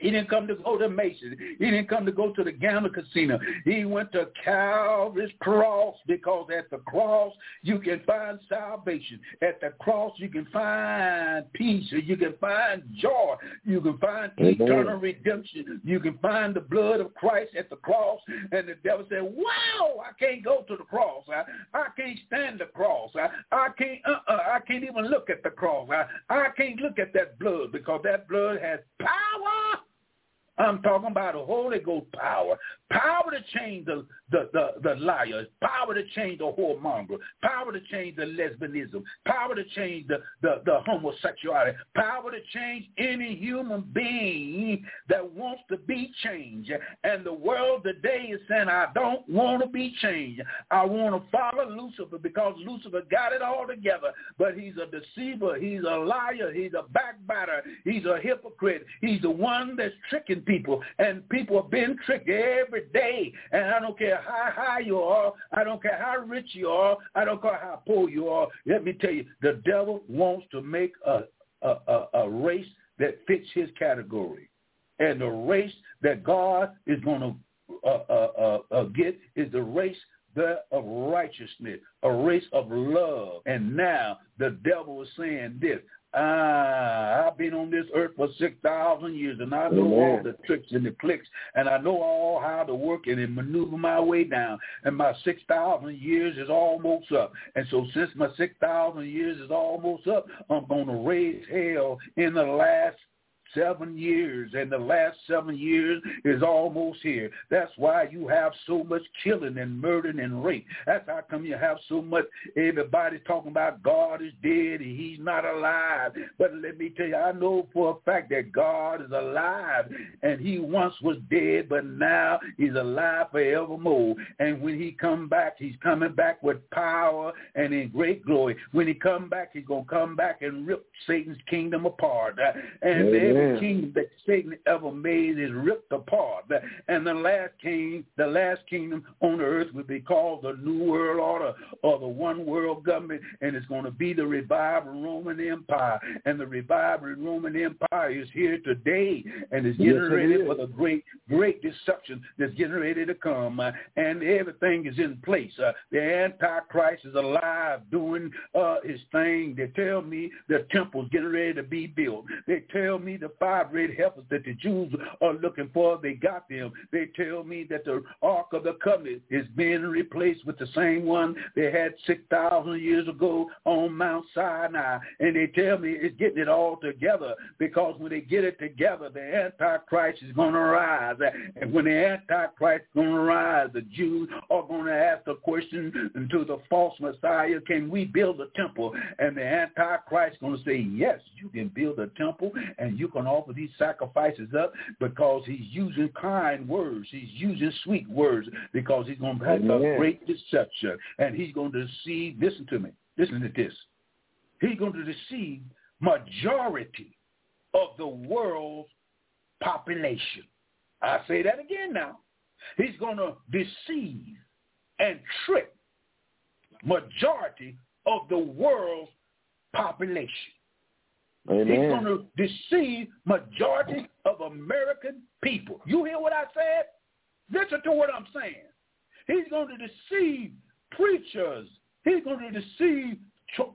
He didn't come to go to Macy's. He didn't come to go to the gambling casino. He went to Calvary's cross because at the cross you can find salvation. At the cross you can find peace. You can find joy. You can find Amen. eternal redemption. You can find the blood of Christ at the cross. And the devil said, wow, I can't go to the cross. I, I can't stand the cross. I, I can't uh-uh, I can't even look at the cross. I, I can't look at that blood because that blood has power. I'm talking about the Holy Ghost power, power to change the the the, the liars, power to change the whoremonger, power to change the lesbianism, power to change the, the the homosexuality, power to change any human being that wants to be changed. And the world today is saying, I don't want to be changed. I want to follow Lucifer because Lucifer got it all together. But he's a deceiver. He's a liar. He's a backbiter. He's a hypocrite. He's the one that's tricking people. And people have been tricked every day. And I don't care how high you are. I don't care how rich you are. I don't care how poor you are. Let me tell you, the devil wants to make a, a, a, a race that fits his category. And the race that God is going to uh, uh, uh, uh, get is the race the, of righteousness, a race of love. And now the devil is saying this. Ah, I've been on this earth for 6,000 years, and I know all the tricks and the clicks, and I know all how to work it and maneuver my way down. And my 6,000 years is almost up. And so since my 6,000 years is almost up, I'm going to raise hell in the last seven years, and the last seven years is almost here. That's why you have so much killing and murdering and rape. That's how come you have so much everybody talking about God is dead and he's not alive. But let me tell you, I know for a fact that God is alive and he once was dead, but now he's alive forevermore. And when he come back, he's coming back with power and in great glory. When he come back, he's going to come back and rip Satan's kingdom apart. And Amen. Kingdom that Satan ever made is ripped apart. And the last king, the last kingdom on earth will be called the New World Order or the One World Government, and it's going to be the revived Roman Empire. And the revived Roman Empire is here today, and is Yes, getting is. for the great, great deception that's getting ready to come. Uh, and everything is in place. Uh, the Antichrist is alive doing uh, his thing. They tell me the temple's getting ready to be built. They tell me the five red heifers that the Jews are looking for, they got them. They tell me that the Ark of the Covenant is being replaced with the same one they had 6,000 years ago on Mount Sinai. And they tell me it's getting it all together because when they get it together, the Antichrist is going to rise. And when the Antichrist is going to rise, the Jews are going to ask the question to the false Messiah, can we build a temple? And the Antichrist is going to say, yes, you can build a temple and you're going and offer these sacrifices up because he's using kind words. He's using sweet words because he's going to have a great deception. And he's going to deceive, listen to me, listen to this. He's going to deceive majority of the world's population. I say that again now. He's going to deceive and trick majority of the world's population. Amen. He's going to deceive majority of American people. You hear what I said? Listen to what I'm saying. He's going to deceive preachers. He's going to deceive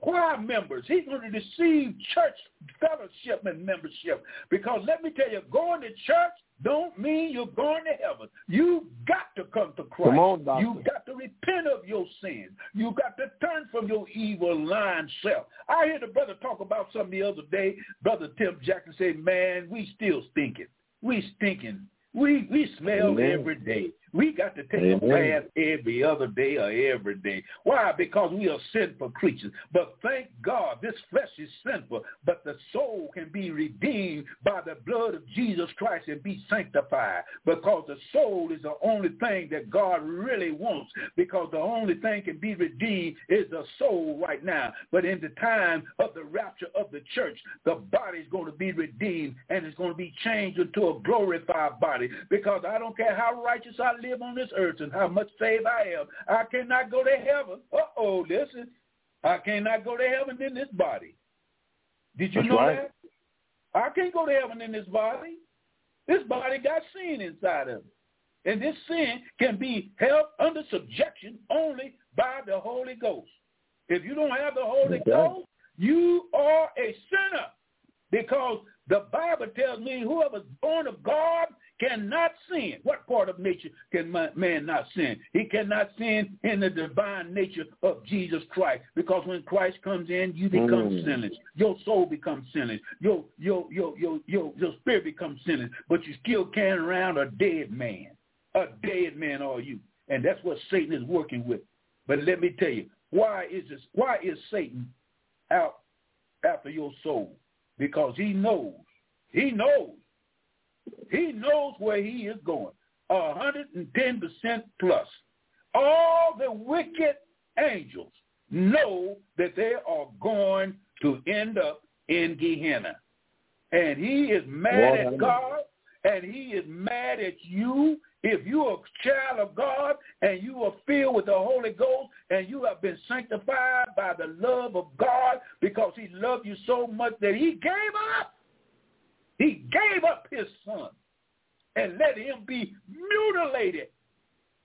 choir members. He's going to deceive church fellowship and membership. Because let me tell you, going to church don't mean you're going to heaven. You got to come to Christ. Come on, you got to repent of your sin. You got to turn from your evil lying self. I heard a brother talk about something the other day. Brother Tim Jackson said, man, we still stinking. We stinking. We we smell Amen. every day. We got to take Amen. a bath every other day or every day. Why? Because we are sinful creatures. But thank God this flesh is sinful, but the soul can be redeemed by the blood of Jesus Christ and be sanctified. Because the soul is the only thing that God really wants. Because the only thing can be redeemed is the soul right now. But in the time of the rapture of the church, the body is going to be redeemed and it's going to be changed into a glorified body. Because I don't care how righteous I live on this earth and how much saved I am, I cannot go to heaven. Uh-oh, listen. I cannot go to heaven in this body. Did you That's know right. that? I can't go to heaven in this body. This body got sin inside of it. And this sin can be held under subjection only by the Holy Ghost. If you don't have the Holy okay. Ghost, you are a sinner because the Bible tells me whoever's born of God cannot sin. What part of nature can man not sin? He cannot sin in the divine nature of Jesus Christ because when Christ comes in, you become mm. sinless. Your soul becomes sinless. Your, your, your, your, your, your spirit becomes sinless, but you still carrying around a dead man. A dead man are you. And that's what Satan is working with. But let me tell you, why is this, why is Satan out after your soul? Because he knows, he knows he knows where he is going. 110% plus. All the wicked angels know that they are going to end up in Gehenna. And he is mad at God and he is mad at you. If you're a child of God and you are filled with the Holy Ghost and you have been sanctified by the love of God because he loved you so much that he gave up. He gave up his son and let him be mutilated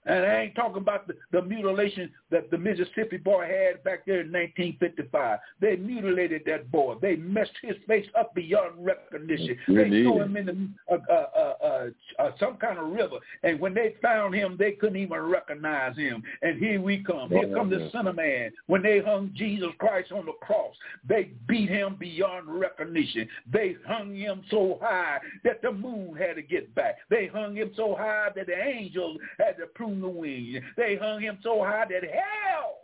and I ain't talking about the, the mutilation that the Mississippi boy had back there in 1955. They mutilated that boy. They messed his face up beyond recognition. They threw him in the, uh, uh, uh, uh, some kind of river. And when they found him, they couldn't even recognize him. And here we come. Here comes the Son of Man. When they hung Jesus Christ on the cross, they beat him beyond recognition. They hung him so high that the moon had to get back. They hung him so high that the angels had to prove the wing. They hung him so high that hell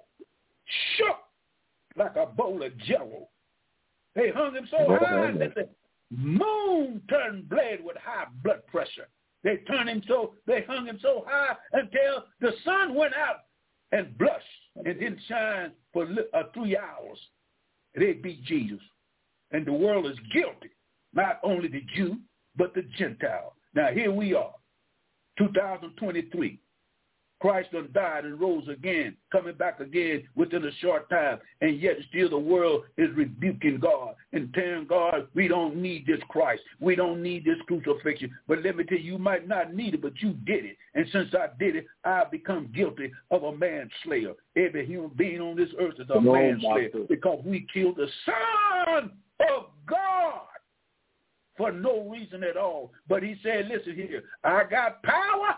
shook like a bowl of jello. They hung him so high that the moon turned bled with high blood pressure. They turned him so they hung him so high until the sun went out and blushed and didn't shine for uh, three hours. They beat Jesus, and the world is guilty. Not only the Jew, but the Gentile. Now here we are, 2023. Christ done died and rose again, coming back again within a short time, and yet still the world is rebuking God and telling God, we don't need this Christ. We don't need this crucifixion. But let me tell you, you might not need it, but you did it. And since I did it, I become guilty of a manslayer. Every human being on this earth is a no, manslayer because we killed the Son of God for no reason at all. But he said, listen here, I got power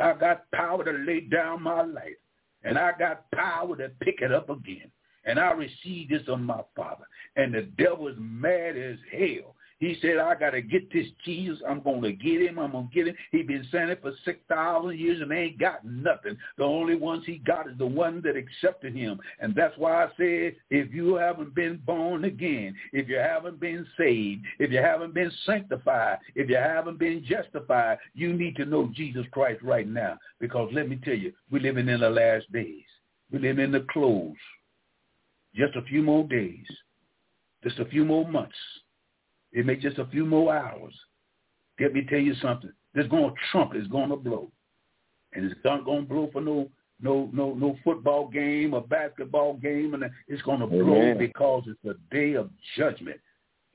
I got power to lay down my life. And I got power to pick it up again. And I receive this of my Father. And the devil is mad as hell. He said, I got to get this Jesus. I'm going to get him. I'm going to get him. He been saying it for 6,000 years and they ain't got nothing. The only ones he got is the one that accepted him. And that's why I said, if you haven't been born again, if you haven't been saved, if you haven't been sanctified, if you haven't been justified, you need to know Jesus Christ right now. Because let me tell you, we're living in the last days. We're living in the close. Just a few more days. Just a few more months it may just a few more hours. Let me tell you something. This going to trump. It's going to blow, and it's not going to blow for no no no no football game or basketball game, and it's going to blow because it's a day of judgment.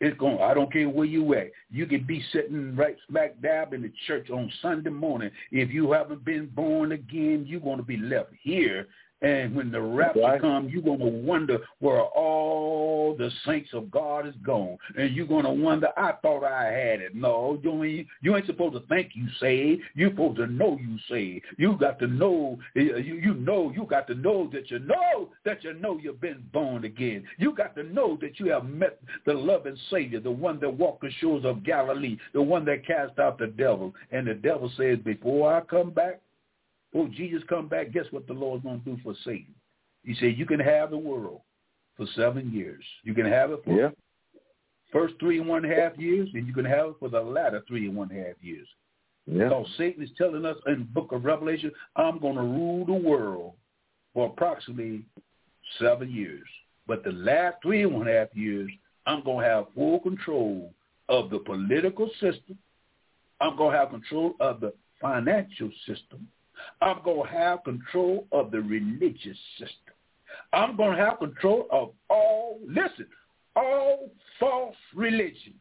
It's going. I don't care where you at. You can be sitting right smack dab in the church on Sunday morning. If you haven't been born again, you're going to be left here and when the rapture right. comes, you're going to wonder where all the saints of God is gone. And you're going to wonder, I thought I had it. No, you ain't, you ain't supposed to think you saved. You're supposed to know you saved. You got to know, eh, you, you know, you got to know that you know that you know you've been born again. You got to know that you have met the loving Savior, the one that walked the shores of Galilee, the one that cast out the devil. And the devil says, before I come back, Oh, Jesus come back, guess what the Lord's going to do for Satan? He said, you can have the world for seven years. You can have it for yeah. first three and one half years, and you can have it for the latter three and one half years. Yeah. Because Satan is telling us in the book of Revelation, I'm going to rule the world for approximately seven years. But the last three and one half years, I'm going to have full control of the political system. I'm going to have control of the financial system. I'm going to have control of the religious system. I'm going to have control of all, listen, all false religion.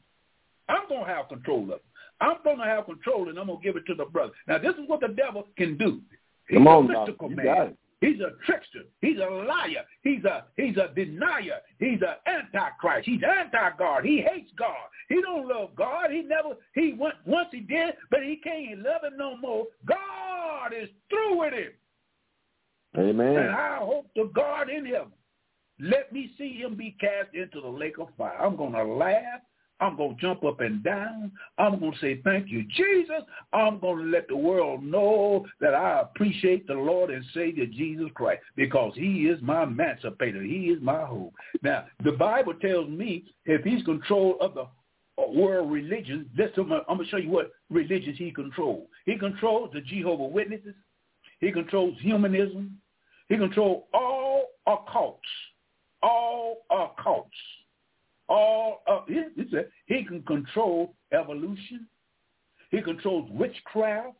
I'm going to have control of it. I'm going to have control and I'm going to give it to the brother. Now, this is what the devil can do. He's Come on, a mystical man. He's a trickster. He's a liar. He's a he's a denier. He's an antichrist. He's anti-God. He hates God. He don't love God. He never he went once he did, but he can't love him no more. God is through with him. Amen. And I hope to God in heaven, let me see him be cast into the lake of fire. I'm gonna laugh I'm going to jump up and down. I'm going to say, thank you, Jesus. I'm going to let the world know that I appreciate the Lord and Savior Jesus Christ because he is my emancipator. He is my hope. Now, the Bible tells me if he's control of the world religions, I'm going to show you what religions he controls. He controls the Jehovah Witnesses. He controls humanism. He controls all occults. All occults all of he, he said he can control evolution. He controls witchcraft.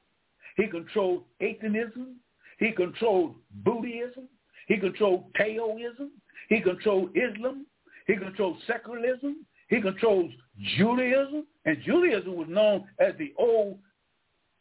He controls atheism. He controls Buddhism. He controls Taoism. He controls Islam. He controls secularism. He controls Judaism. And Judaism was known as the old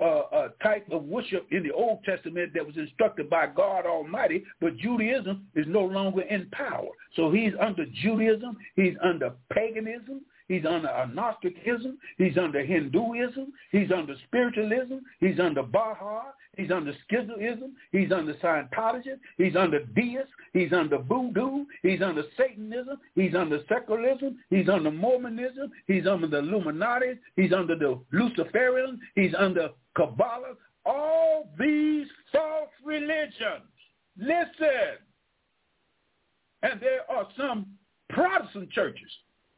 uh, uh, type of worship in the Old Testament that was instructed by God Almighty, but Judaism is no longer in power. So he's under Judaism, he's under paganism, He's under Gnosticism. He's under Hinduism. He's under spiritualism. He's under Baha'i. He's under Schizoism. He's under Scientology. He's under Deist. He's under Voodoo. He's under Satanism. He's under secularism. He's under Mormonism. He's under the Illuminati. He's under the Luciferian. He's under Kabbalah. All these false religions. Listen. And there are some Protestant churches.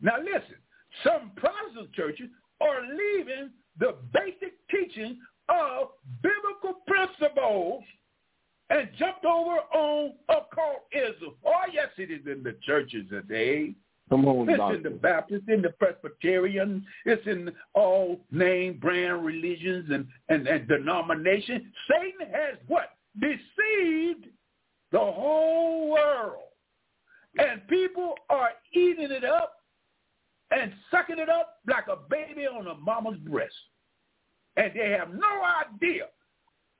Now listen, some Protestant churches are leaving the basic teaching of biblical principles and jumped over on occultism. Oh, yes, it is in the churches today. Come on, it's doctor. in the Baptist, in the Presbyterian, it's in all name brand religions and, and, and denominations. Satan has what? Deceived the whole world. And people are eating it up and sucking it up like a baby on a mama's breast. And they have no idea.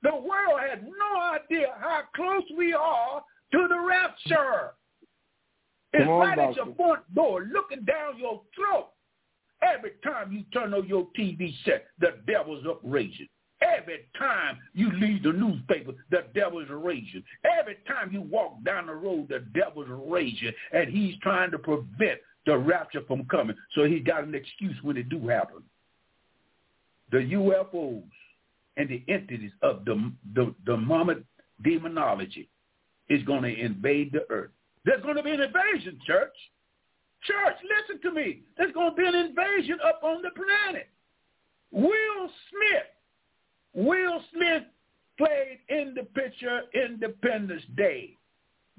The world has no idea how close we are to the rapture. It's on, right at your front door, looking down your throat. Every time you turn on your TV set, the devil's up raging. Every time you leave the newspaper, the devil's raging. Every time you walk down the road, the devil's raging. And he's trying to prevent the rapture from coming. So he got an excuse when it do happen. The UFOs and the entities of the the, the Muhammad demonology is going to invade the earth. There's going to be an invasion, church. Church, listen to me. There's going to be an invasion up on the planet. Will Smith, Will Smith played in the picture Independence Day.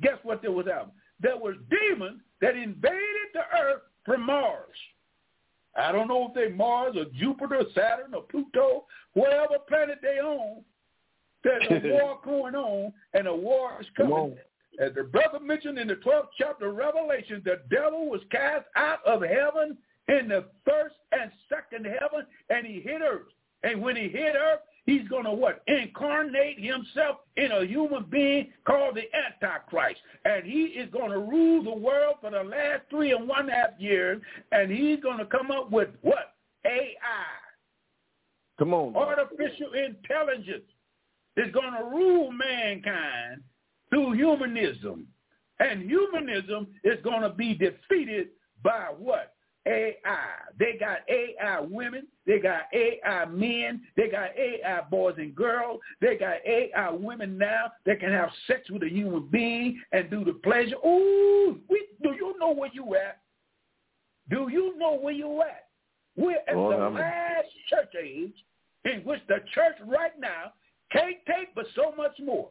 Guess what there was out? There was demons that invaded the earth from Mars. I don't know if they Mars or Jupiter, or Saturn or Pluto, whatever planet they own. There's a war going on, and a war is coming. As the brother mentioned in the 12th chapter of Revelation, the devil was cast out of heaven in the first and second heaven, and he hit earth. And when he hit earth, he's going to what? Incarnate himself in a human being called the Antichrist. And he is going to rule the world for the last three and one half years, and he's going to come up with what? AI. Come on. Artificial intelligence is going to rule mankind through humanism. And humanism is going to be defeated by what? AI. They got AI women. They got AI men. They got AI boys and girls. They got AI women now that can have sex with a human being and do the pleasure. Ooh, we, do you know where you at? Do you know where you at? We're at the I'm... last church age in which the church right now can't take but so much more.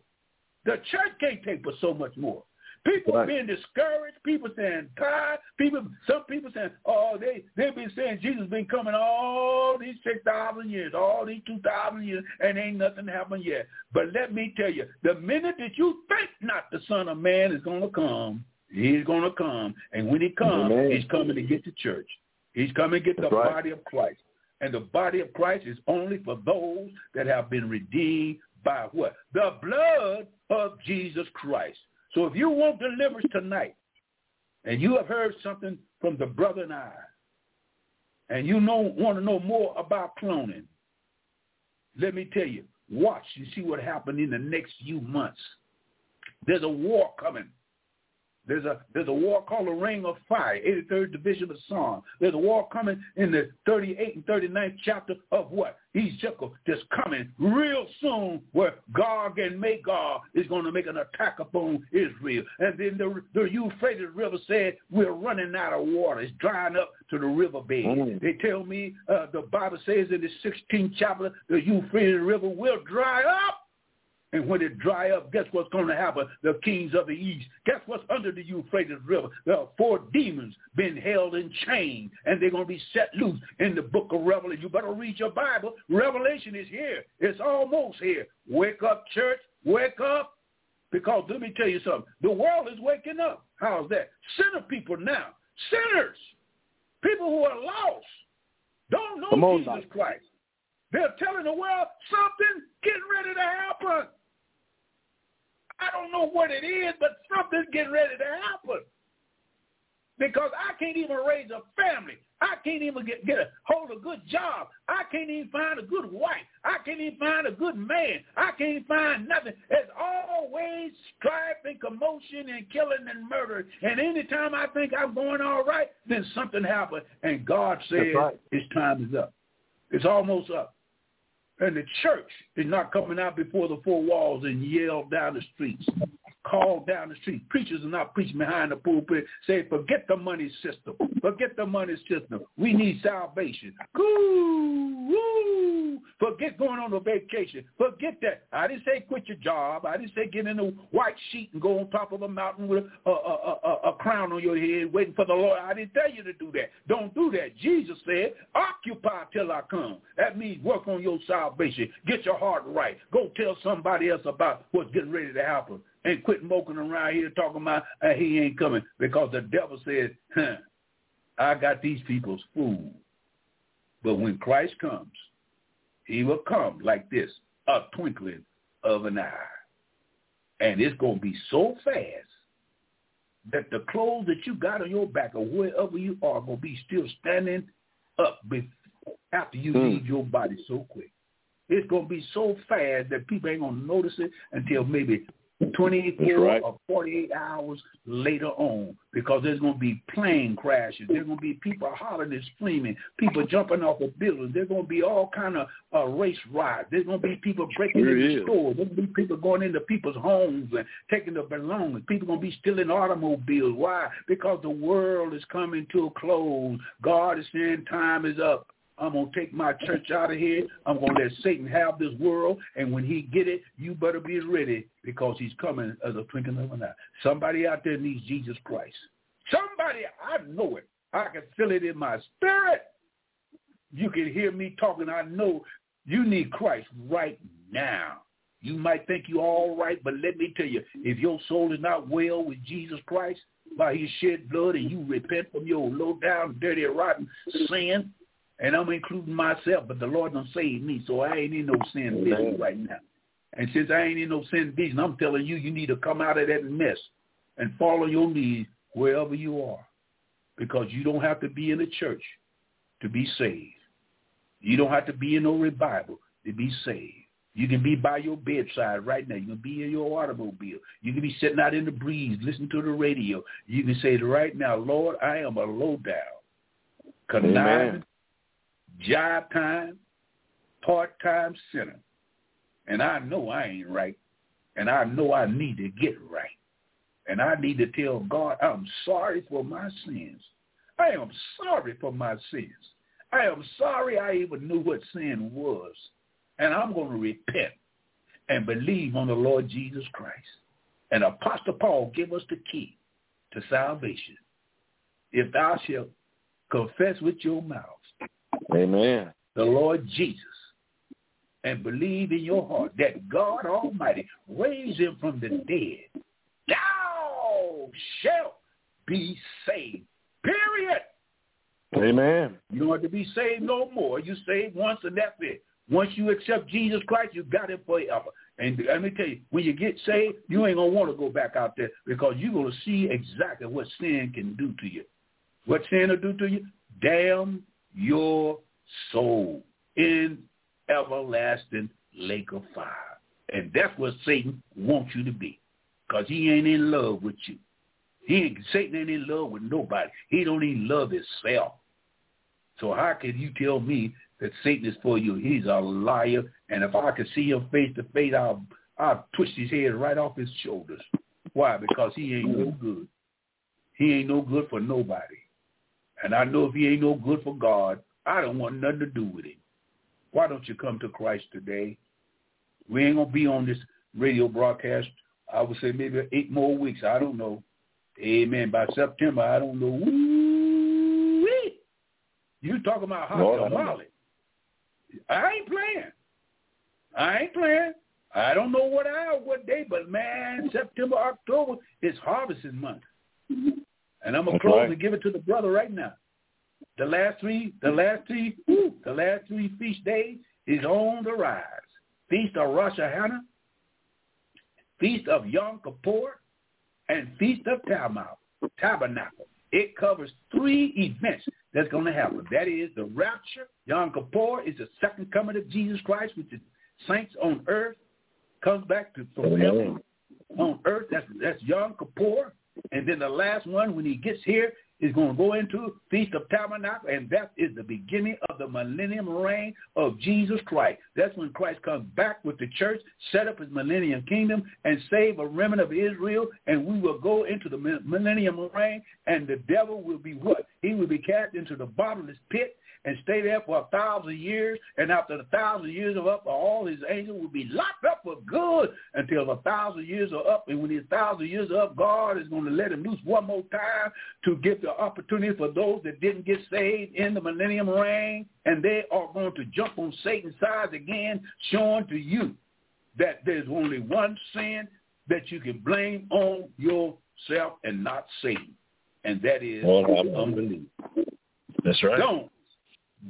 The church can't take but so much more. People right. being discouraged. People saying tired. People, some people saying, oh, they they've been saying Jesus been coming all these six thousand years, all these two thousand years, and ain't nothing happened yet. But let me tell you, the minute that you think not the Son of Man is going to come, he's going to come, and when he comes, Amen. he's coming to get the church. He's coming to get the right. body of Christ. And the body of Christ is only for those that have been redeemed by what? The blood of Jesus Christ. So if you want deliverance tonight, and you have heard something from the brother and I, and you know want to know more about cloning, let me tell you, watch and see what happened in the next few months. There's a war coming there's a there's a war called the Ring of Fire, 83rd Division of Psalm. There's a war coming in the 38th and 39th chapter of what? Ezekiel that's coming real soon where Gog and Magog is going to make an attack upon Israel. And then the, the Euphrates River said, we're running out of water. It's drying up to the riverbed. Mm. They tell me uh, the Bible says in the 16th chapter, the Euphrates River will dry up and when it dry up, guess what's going to happen? The kings of the east. Guess what's under the Euphrates River? There are four demons been held in chains, and they're going to be set loose in the book of Revelation. You better read your Bible. Revelation is here. It's almost here. Wake up, church. Wake up. Because let me tell you something. The world is waking up. How's that? Sinner people now. Sinners. People who are lost. Don't know Jesus Christ. They're telling the world something getting ready to happen. I don't know what it is, but something's getting ready to happen. Because I can't even raise a family. I can't even get, get a hold a good job. I can't even find a good wife. I can't even find a good man. I can't find nothing. There's always strife and commotion and killing and murder. And anytime I think I'm going all right, then something happens. And God says right. his time is up. It's almost up. And the church is not coming out before the four walls and yell down the streets, call down the street. Preachers are not preaching behind the pulpit, say, forget the money system. Forget the money system. We need salvation. Ooh, woo. Forget going on a vacation. Forget that. I didn't say quit your job. I didn't say get in a white sheet and go on top of a mountain with a, a, a, a crown on your head waiting for the Lord. I didn't tell you to do that. Don't do that. Jesus said, occupy till I come. That means work on your salvation. Get your heart right. Go tell somebody else about what's getting ready to happen. And quit moking around here talking about uh, he ain't coming because the devil said, huh, I got these people's food. But when Christ comes, he will come like this, a twinkling of an eye. And it's going to be so fast that the clothes that you got on your back or wherever you are going to be still standing up before, after you mm. leave your body so quick. It's going to be so fast that people ain't going to notice it until maybe 24 right. or 48 hours later on because there's going to be plane crashes. There's going to be people hollering and screaming, people jumping off of buildings. There's going to be all kind of uh, race riots. There's going to be people breaking Sure into is. stores. There's going to be people going into people's homes and taking their belongings. People going to be stealing automobiles. Why? Because the world is coming to a close. God is saying time is up. I'm going to take my church out of here. I'm going to let Satan have this world. And when he get it, you better be ready because he's coming as a twinkling of an eye. Somebody out there needs Jesus Christ. Somebody, I know it. I can feel it in my spirit. You can hear me talking. I know you need Christ right now. You might think you're all right, but let me tell you, if your soul is not well with Jesus Christ by his shed blood and you repent from your low down, dirty, rotten sin, and I'm including myself, but the Lord done saved me, so I ain't in no sin business right now. And since I ain't in no sin business, I'm telling you, you need to come out of that mess and follow your knees wherever you are, because you don't have to be in a church to be saved. You don't have to be in no revival to be saved. You can be by your bedside right now. You can be in your automobile. You can be sitting out in the breeze, listening to the radio. You can say right now, Lord, I am a low down, conniving, job time, part-time sinner. And I know I ain't right. And I know I need to get right. And I need to tell God I'm sorry for my sins. I am sorry for my sins. I am sorry I even knew what sin was. And I'm going to repent and believe on the Lord Jesus Christ. And Apostle Paul give us the key to salvation. If thou shalt confess with your mouth Amen. the Lord Jesus and believe in your heart that God Almighty raised him from the dead, thou shalt be saved. Period. Amen. You don't have to be saved no more. You saved once and that's it. Once you accept Jesus Christ, you got it forever. And let me tell you, when you get saved, you ain't going to want to go back out there because you're going to see exactly what sin can do to you. What sin will do to you? Damn your soul in everlasting lake of fire. And that's what Satan wants you to be because he ain't in love with you. He ain't, Satan ain't in love with nobody. He don't even love himself. So how can you tell me that Satan is for you? He's a liar. And if I could see him face to face, I'll, I'll twist his head right off his shoulders. Why? Because he ain't no good. He ain't no good for nobody. And I know if he ain't no good for God, I don't want nothing to do with him. Why don't you come to Christ today? We ain't going to be on this radio broadcast, I would say maybe eight more weeks. I don't know. Amen. By September, I don't know. Woo-wee. You talking about hot Lord, I tamale. I ain't playing. I ain't playing. I don't know what hour, what day, but man, September, October is harvesting month. And I'm gonna That's close right. and give it to the brother right now. The last three, the last three, whew, the last three feast days is on the rise. Feast of Rosh Hashanah, Feast of Yom Kippur, and Feast of Tabernacle. Tabernacle. It covers three events that's going to happen. That is the rapture. Yom Kippur is the second coming of Jesus Christ, which is saints on earth comes back to from heaven on earth. That's that's Yom Kippur. And then the last one, when he gets here, is going to go into Feast of Tabernacle, and that is the beginning of the millennium reign of Jesus Christ. That's when Christ comes back with the church, set up his millennium kingdom, and save a remnant of Israel, and we will go into the millennium reign, and the devil will be what? He will be cast into the bottomless pit, and stay there for a thousand years. And after the thousand years are up, all his angels will be locked up for good until the thousand years are up. And when his thousand years are up, God is going to let him loose one more time to give the opportunity for those that didn't get saved in the millennium reign. And they are going to jump on Satan's side again, showing to you that there's only one sin that you can blame on yourself and not Satan. And that is unbelief. That's right. Don't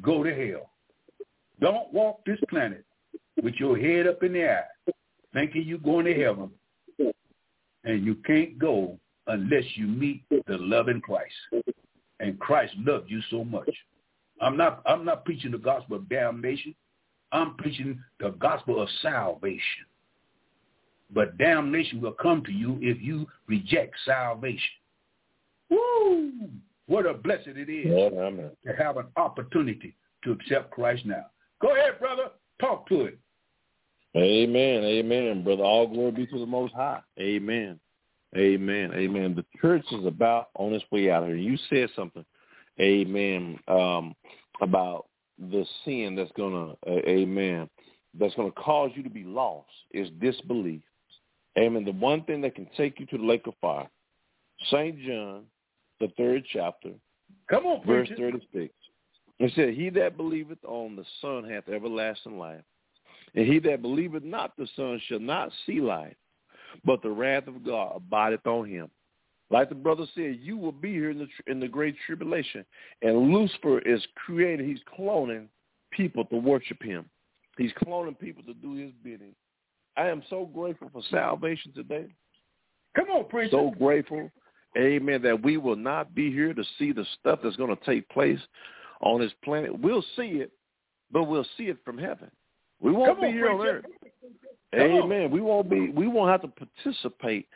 go to hell. Don't walk this planet with your head up in the air, thinking you're going to heaven, and you can't go unless you meet the loving Christ. And Christ loved you so much. I'm not. I'm not preaching the gospel of damnation. I'm preaching the gospel of salvation. but damnation will come to you if you reject salvation. Woo! What a blessing it is Amen. to have an opportunity to accept Christ now. Go ahead, brother. Talk to it. Amen. Amen, brother. All glory be to the Most High. Amen. Amen. Amen. The church is about on its way out here. You said something, amen, um, about the sin that's gonna, uh, amen, that's gonna cause you to be lost is disbelief. Amen. The one thing that can take you to the lake of fire, Saint John, the third chapter, Come on, verse preacher. thirty-six. It said, "He that believeth on the Son hath everlasting life, and he that believeth not the Son shall not see life, but the wrath of God abideth on him." Like the brother said, you will be here in the in the great tribulation, and Lucifer is creating. He's cloning people to worship him. He's cloning people to do his bidding. I am so grateful for salvation today. Come on, preacher. So grateful, amen, that we will not be here to see the stuff that's going to take place on this planet. We'll see it, but we'll see it from heaven. We won't Come be on, here on earth. Come on. Amen. We won't be. We won't have to participate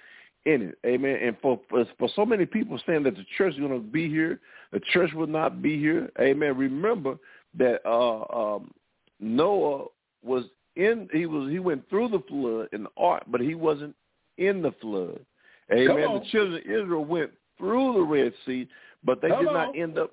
in it. Amen. And for for, for so many people saying that the church is going to be here, the church will not be here. Amen. Remember that uh, um, Noah was in. He was. He went through the flood in the ark, but he wasn't in the flood. Amen. The children of Israel went through the Red Sea, but they Come did not end up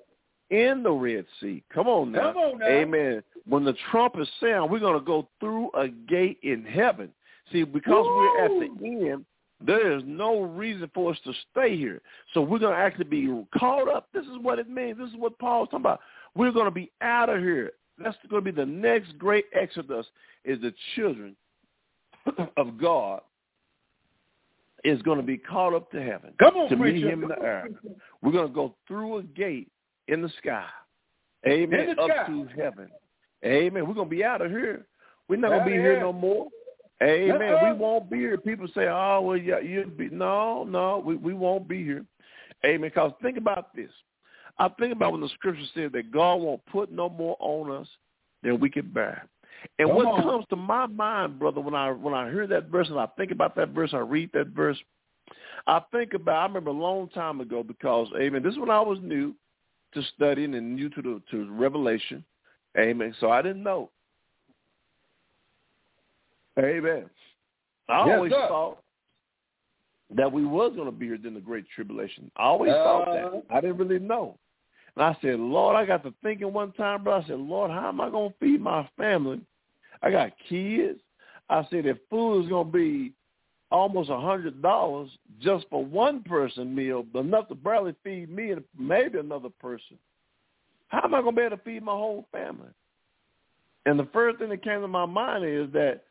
in the Red Sea. Come on now. Come on now. Amen. When the trumpet sound, we're going to go through a gate in heaven. See, because we're at the end, there is no reason for us to stay here. So we're going to actually be caught up. This is what it means. This is what Paul's talking about. We're going to be out of here. That's going to be the next great exodus is the children of God is going to be caught up to heaven Come on, to meet him in the air. We're going to go through a gate in the sky. Amen. The up sky. to heaven. Amen. We're going to be out of here. We're not going to be here no more. Amen. We won't be here. People say, oh, well, yeah, you'll be. No, no, we, we won't be here. Amen. Because think about this. I think about when the scripture said that God won't put no more on us than we can bear. And Come what on. comes to my mind, brother, when I when I hear that verse and I think about that verse, I read that verse, I think about I remember a long time ago because Amen. This is when I was new to studying and new to the to Revelation. Amen. So I didn't know. Amen. I Yes, always sir. thought that we was going to be here during the Great Tribulation. I always thought Uh-huh. that. I didn't really know. And I said, Lord, I got to thinking one time, bro. I said, Lord, how am I going to feed my family? I got kids. I said, if food is going to be almost a hundred dollars just for one person meal, but enough to barely feed me and maybe another person. How am I going to be able to feed my whole family? And the first thing that came to my mind is that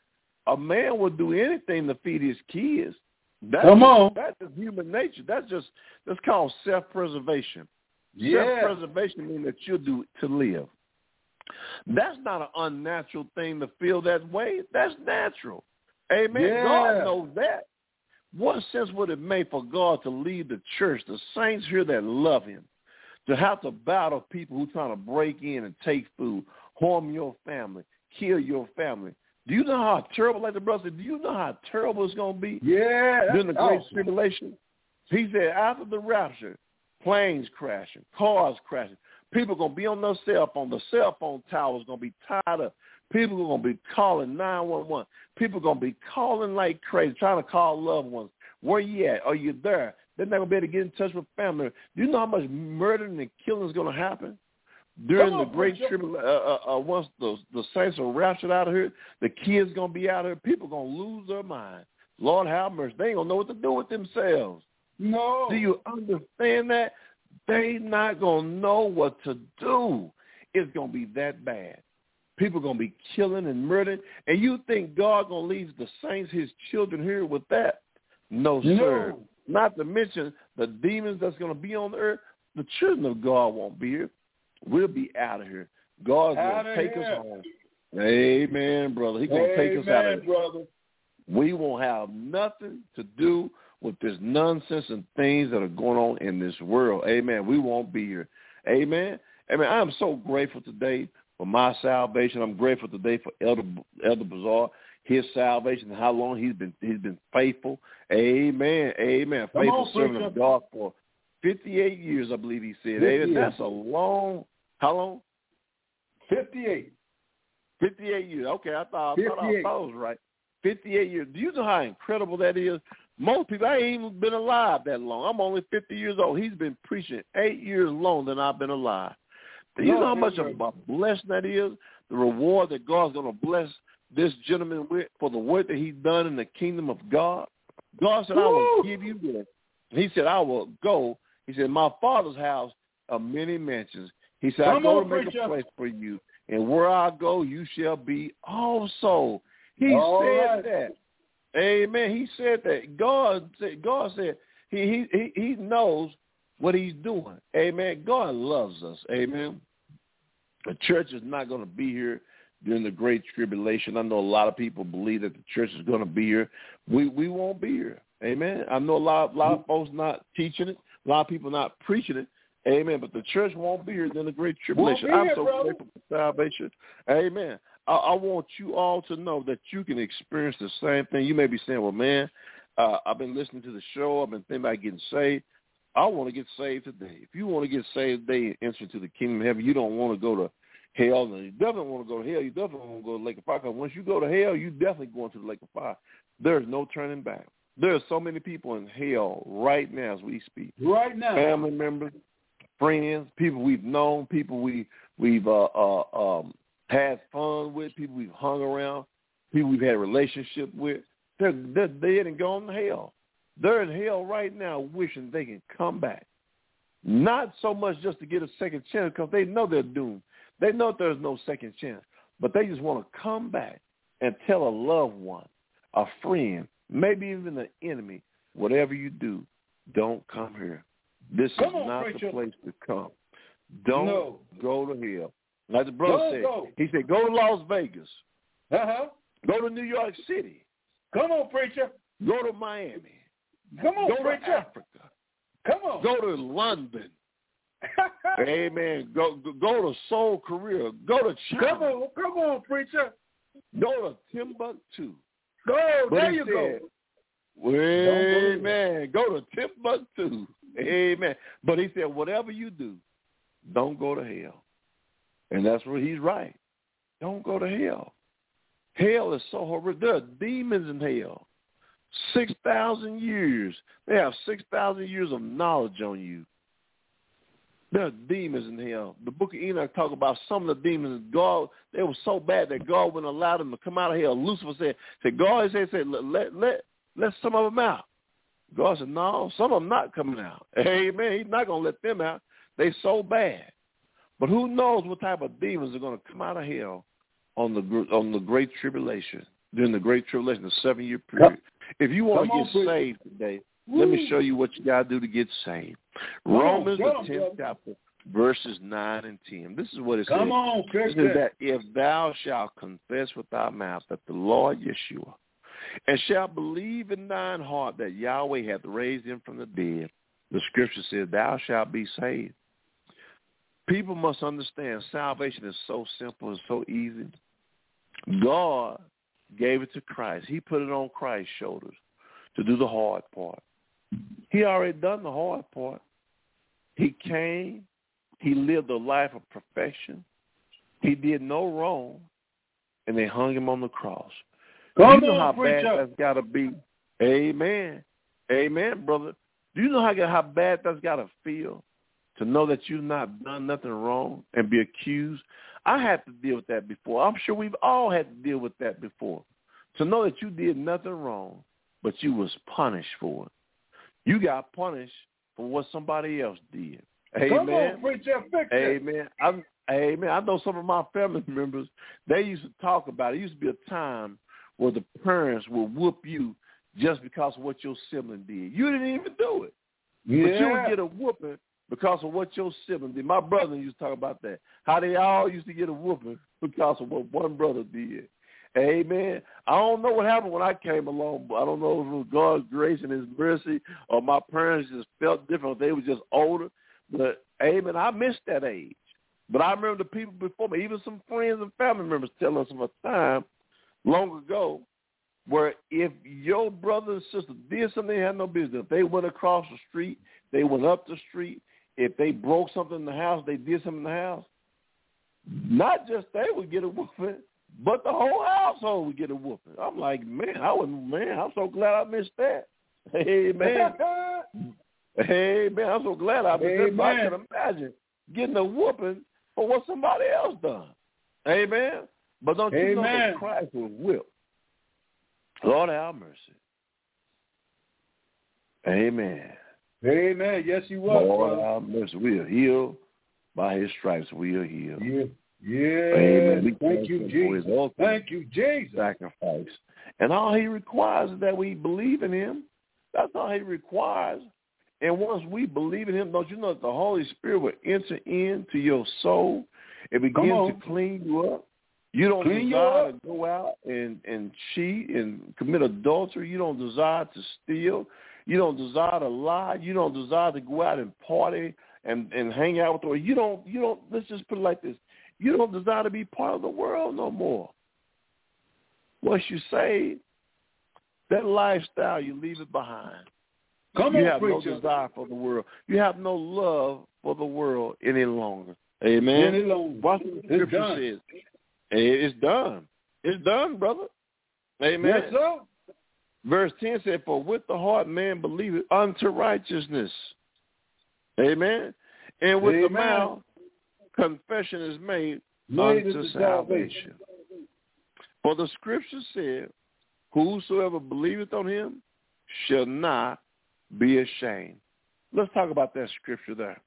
a man would do anything to feed his kids. That's Come just- on. That's just human nature. That's just that's called self-preservation. Yeah. Self-preservation means that you'll do to live. That's not an unnatural thing to feel that way. That's natural. Amen. Yeah. God knows that. What sense would it make for God to lead the church, the saints here that love him, to have to battle people who trying to break in and take food, harm your family, kill your family? Do you know how terrible, like the brother said, do you know how terrible it's going to be? Yeah. during the great awesome. tribulation. He said after the rapture, planes crashing, cars crashing, people gonna be on their cell phone. The cell phone towers gonna be tied up. People are gonna be calling nine one one. People are gonna be calling like crazy, trying to call loved ones. Where you at? Are you there? They're not gonna be able to get in touch with family. Do you know how much murdering and killing is gonna happen? During Come the great tribulation, uh, uh, uh, once the the saints are raptured out of here, the kids gonna be out of here. People gonna lose their mind. Lord have mercy. They ain't gonna know what to do with themselves. No. Do you understand that? They not gonna know what to do. It's gonna be that bad. People gonna be killing and murdering, and you think God gonna leave the saints, His children, here with that? No, No. sir. Not to mention the demons that's gonna be on the earth. The children of God won't be here. We'll be out of here. God's Outta gonna take here. us home. Amen, brother. He's gonna take us out of here. brother. We won't have nothing to do with this nonsense and things that are going on in this world. Amen. We won't be here. Amen. Amen. I am so grateful today for my salvation. I'm grateful today for Elder Elder Bazaar. his salvation and how long he's been he's been faithful. Amen. Amen. Come faithful on, servant of God for 58 years, I believe he said. Amen. That's a long. How long? 58. 58 years. Okay, I thought, I thought, I thought I was right. 58 years. Do you know how incredible that is? Most people, I ain't even been alive that long. I'm only 50 years old. He's been preaching eight years longer than I've been alive. Do you know how much of a blessing that is? The reward that God's going to bless this gentleman with for the work that he's done in the kingdom of God. God said, I will give you this. He said, I will go. He said, my father's house are many mansions. He said, I go to make preacher. a place for you. And where I go, you shall be also. He All said right. that. Amen. He said that. God said. God said he he he knows what he's doing. Amen. God loves us. Amen. The church is not going to be here during the great tribulation. I know a lot of people believe that the church is going to be here. We we won't be here. Amen. I know a lot of, a lot of folks not teaching it. A lot of people not preaching it. Amen. But the church won't be here during the great tribulation. I'm here, so brother. grateful for salvation. Amen. I, I want you all to know that you can experience the same thing. You may be saying, "Well, man, uh, I've been listening to the show. I've been thinking about getting saved. I want to get saved today. If you want to get saved today and enter into the kingdom of heaven, you don't want to go to hell. And you definitely want to go to hell. You definitely want to go to the lake of fire. Because once you go to hell, you definitely going to the lake of fire. There's no turning back. There are so many people in hell right now as we speak. Right now. Family members, friends, people we've known, people we we've uh, uh, um, had fun with, people we've hung around, people we've had a relationship with. They're, they're dead and gone to hell. They're in hell right now, wishing they can come back. Not so much just to get a second chance, because they know they're doomed. They know there's no second chance, but they just want to come back and tell a loved one, a friend, maybe even an enemy, whatever you do, don't come here. This Come is on, not preacher. the place to come. Don't No. go to hell. Like the brother Don't said, go. he said, go to Las Vegas, Uh-huh. go to New York City, Come on, preacher. go to Miami, Come on, go to. Africa, Come on. go to London. Amen. Go go, go to Seoul, Korea. Go to China. come on, come on, preacher. Go to Timbuktu. Go. But there you said, go. Well, Amen. Go to Timbuktu. Amen. But he said, whatever you do, don't go to hell. And that's where he's right. Don't go to hell. Hell is so horrible. There are demons in hell. 6,000 years. They have 6,000 years of knowledge on you. There are demons in hell. The book of Enoch talk about some of the demons. God, they were so bad that God wouldn't allow them to come out of hell. Lucifer said, said God said, said let, let, let, let some of them out. God said, no, some of them not coming out. Amen. He's not going to let them out. They so bad. But who knows what type of demons are going to come out of hell on the gr- on the great tribulation, during the great tribulation, the seven-year period. If you want to get saved today, let me show you what you got to do to get saved. Come Romans, 'em, the 10th chapter, verses 9 and 10. This is what it Come says. on, It says that if thou shalt confess with thy mouth that the Lord Yeshua, and shalt believe in thine heart that Yahweh hath raised him from the dead, the scripture says, thou shalt be saved. People must understand salvation is so simple and so easy. God gave it to Christ. He put it on Christ's shoulders to do the hard part. He already done the hard part. He came. He lived a life of perfection. He did no wrong, and they hung him on the cross. Come you know on, how preacher. bad that's got to be. Amen. Amen, brother. Do you know how, how bad that's got to feel to know that you've not done nothing wrong and be accused? I had to deal with that before. I'm sure we've all had to deal with that before. To know that you did nothing wrong, but you was punished for it. You got punished for what somebody else did. Come Amen. on, preacher. Fix it. Amen. I'm, amen. I know some of my family members, they used to talk about it. It used to be a time where the parents would whoop you just because of what your sibling did. You didn't even do it. But you would get a whooping because of what your sibling did. My brother used to talk about that. How they all used to get a whooping because of what one brother did. Amen. I don't know what happened when I came along, but I don't know if it was God's grace and his mercy or my parents just felt different. They were just older. But amen, I missed that age. But I remember the people before me, even some friends and family members telling us of a time long ago where if your brother and sister did something they had no business, if they went across the street, they went up the street, if they broke something in the house, they did something in the house, not just they would get a whooping, but the whole household would get a whooping. I'm like, man, I was man, I'm so glad I missed that. Hey man. hey man, I'm so glad I missed that. I can imagine getting a whooping for what somebody else done. Amen. But don't you know that Christ was whipped? Lord have mercy. Amen. Amen. Yes, he was. Lord have mercy. We are healed by his stripes. We are healed. Yeah. Yeah. Amen. We Thank you, him for his Jesus. Thank you, Jesus. sacrifice. And all he requires is that we believe in him. That's all he requires. And once we believe in him, don't you know that the Holy Spirit will enter into your soul and begin to clean you up? You don't Clean desire to go out and, and cheat and commit adultery. You don't desire to steal. You don't desire to lie. You don't desire to go out and party and, and hang out with the You don't you don't let's just put it like this. You don't desire to be part of the world no more. Once you say that lifestyle, you leave it behind. Come you on, have preacher. no desire for the world. You have no love for the world any longer. Amen. Any longer. Watch what the It's scripture done. says. It's done. It's done, brother. Amen. Yes, sir. Verse 10 said, For with the heart man believeth unto righteousness. Amen. And with the mouth confession is made Made unto unto salvation. For the scripture said, Whosoever believeth on him shall not be ashamed. Let's talk about that scripture there.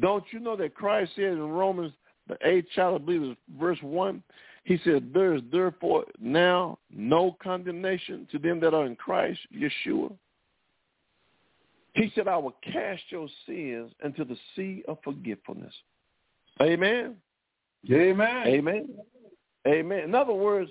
Don't you know that Christ said in Romans, the eighth chapter, I believe verse 1, he said, There is therefore now no condemnation to them that are in Christ, Yeshua. He said, I will cast your sins into the sea of forgetfulness. Amen. Amen. Amen. Amen. In other words,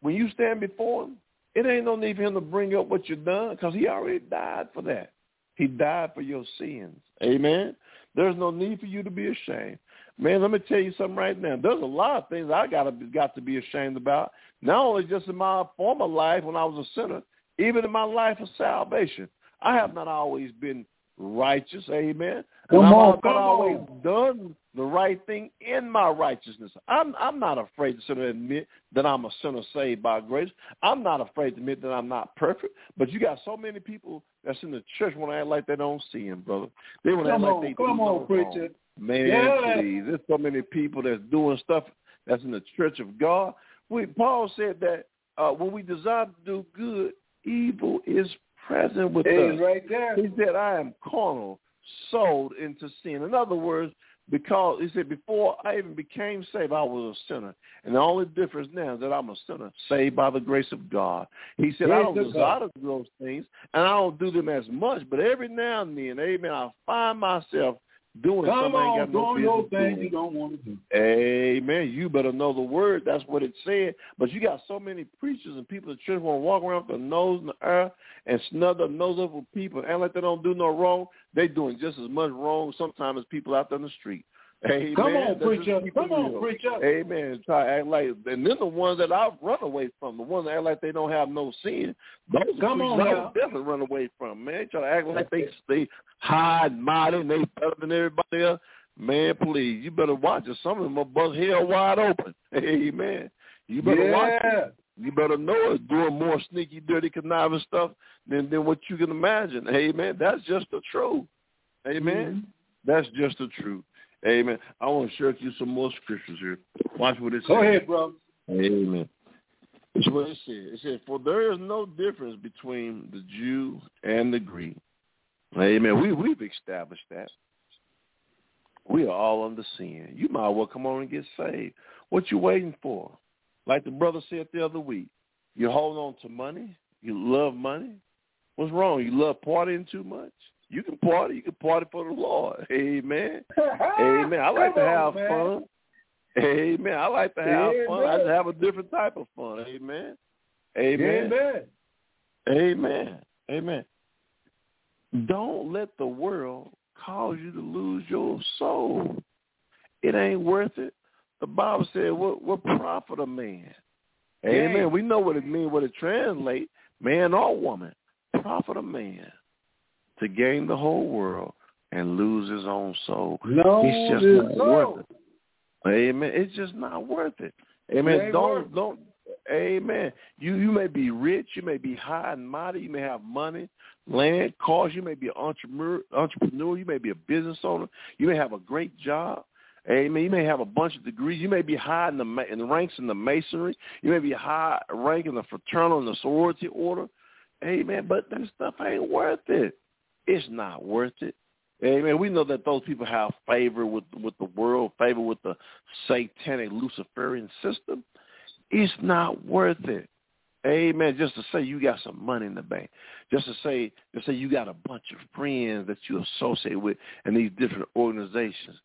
when you stand before him, it ain't no need for him to bring up what you've done because he already died for that. He died for your sins. Amen. There's no need for you to be ashamed. Man, let me tell you something right now. There's a lot of things I got to got to be ashamed about. Not only just in my former life when I was a sinner, even in my life of salvation. I have not always been righteous. Amen. Come and I've not always on. done the right thing in my righteousness. I'm I'm not afraid to admit that I'm a sinner saved by grace. I'm not afraid to admit that I'm not perfect. But you got so many people that's in the church want to act like they don't see him, brother. They want to act like they come do on, no wrong. Man, Yeah. please. There's so many people that's doing stuff that's in the church of God. We, Paul said that uh, when we desire to do good, evil is present with It us. is right there. He said, I am carnal, sold into sin. In other words, because he said, before I even became saved, I was a sinner. And the only difference now is that I'm a sinner, saved by the grace of God. He said, I don't desire to do those things, and I don't do them as much. But every now and then, amen, I find myself doing Come something on, ain't got no doing those business doing. you don't want to do. Amen. You better know the word. That's what it said. But you got so many preachers and people in church want to walk around with their nose in the air and snub their nose up with people and act like they don't do no wrong. They doing just as much wrong sometimes as people out there in the street. Amen. Come on, preacher. Come on, real. preacher. Amen. Try to act like, and then the ones that I've run away from, the ones that act like they don't have no sin, those are Come on I definitely run away from, man. Try to act like they they high and mighty and they better than everybody else. Man, please, you better watch it. Some of them will bust hell wide open. Amen. You better watch it. You better know it's doing more sneaky, dirty, conniving stuff than than what you can imagine. Amen. That's just the truth. Amen. Mhm. That's just the truth. Amen. I want to share with you some more scriptures here. Watch what it says. Go ahead, bro. Amen. That's what it says. It says, For there is no difference between the Jew and the Greek. Amen. We we've established that. We are all under sin. You might as well come on and get saved. What you waiting for? Like the brother said the other week. You hold on to money. You love money. What's wrong? You love partying too much. You can party. You can party for the Lord. Amen. Amen. I like Come to have man. fun. Amen. I like to have fun. I Amen. just have a different type of fun. Amen. Amen. Amen. Amen. Amen. Don't let the world cause you to lose your soul. It ain't worth it. The Bible said, what, what profit a man Amen. We know what it means, what it translates, man or woman. Profit a man to gain the whole world and lose his own soul. No, it's just not no. worth it. Amen. It's just not worth it. Amen. ain't Don't it. don't Amen. You you may be rich, you may be high and mighty, you may have money, land, cars, you may be an entrepreneur entrepreneur, you may be a business owner, you may have a great job. Amen. You may have a bunch of degrees. You may be high in the in the ranks in the masonry. You may be high rank in the fraternal and the sorority order. Amen. But that stuff ain't worth it. It's not worth it. Amen. We know that those people have favor with with the world, favor with the satanic Luciferian system. It's not worth it. Amen. Just to say you got some money in the bank. Just to say just say you got a bunch of friends that you associate with in these different organizations.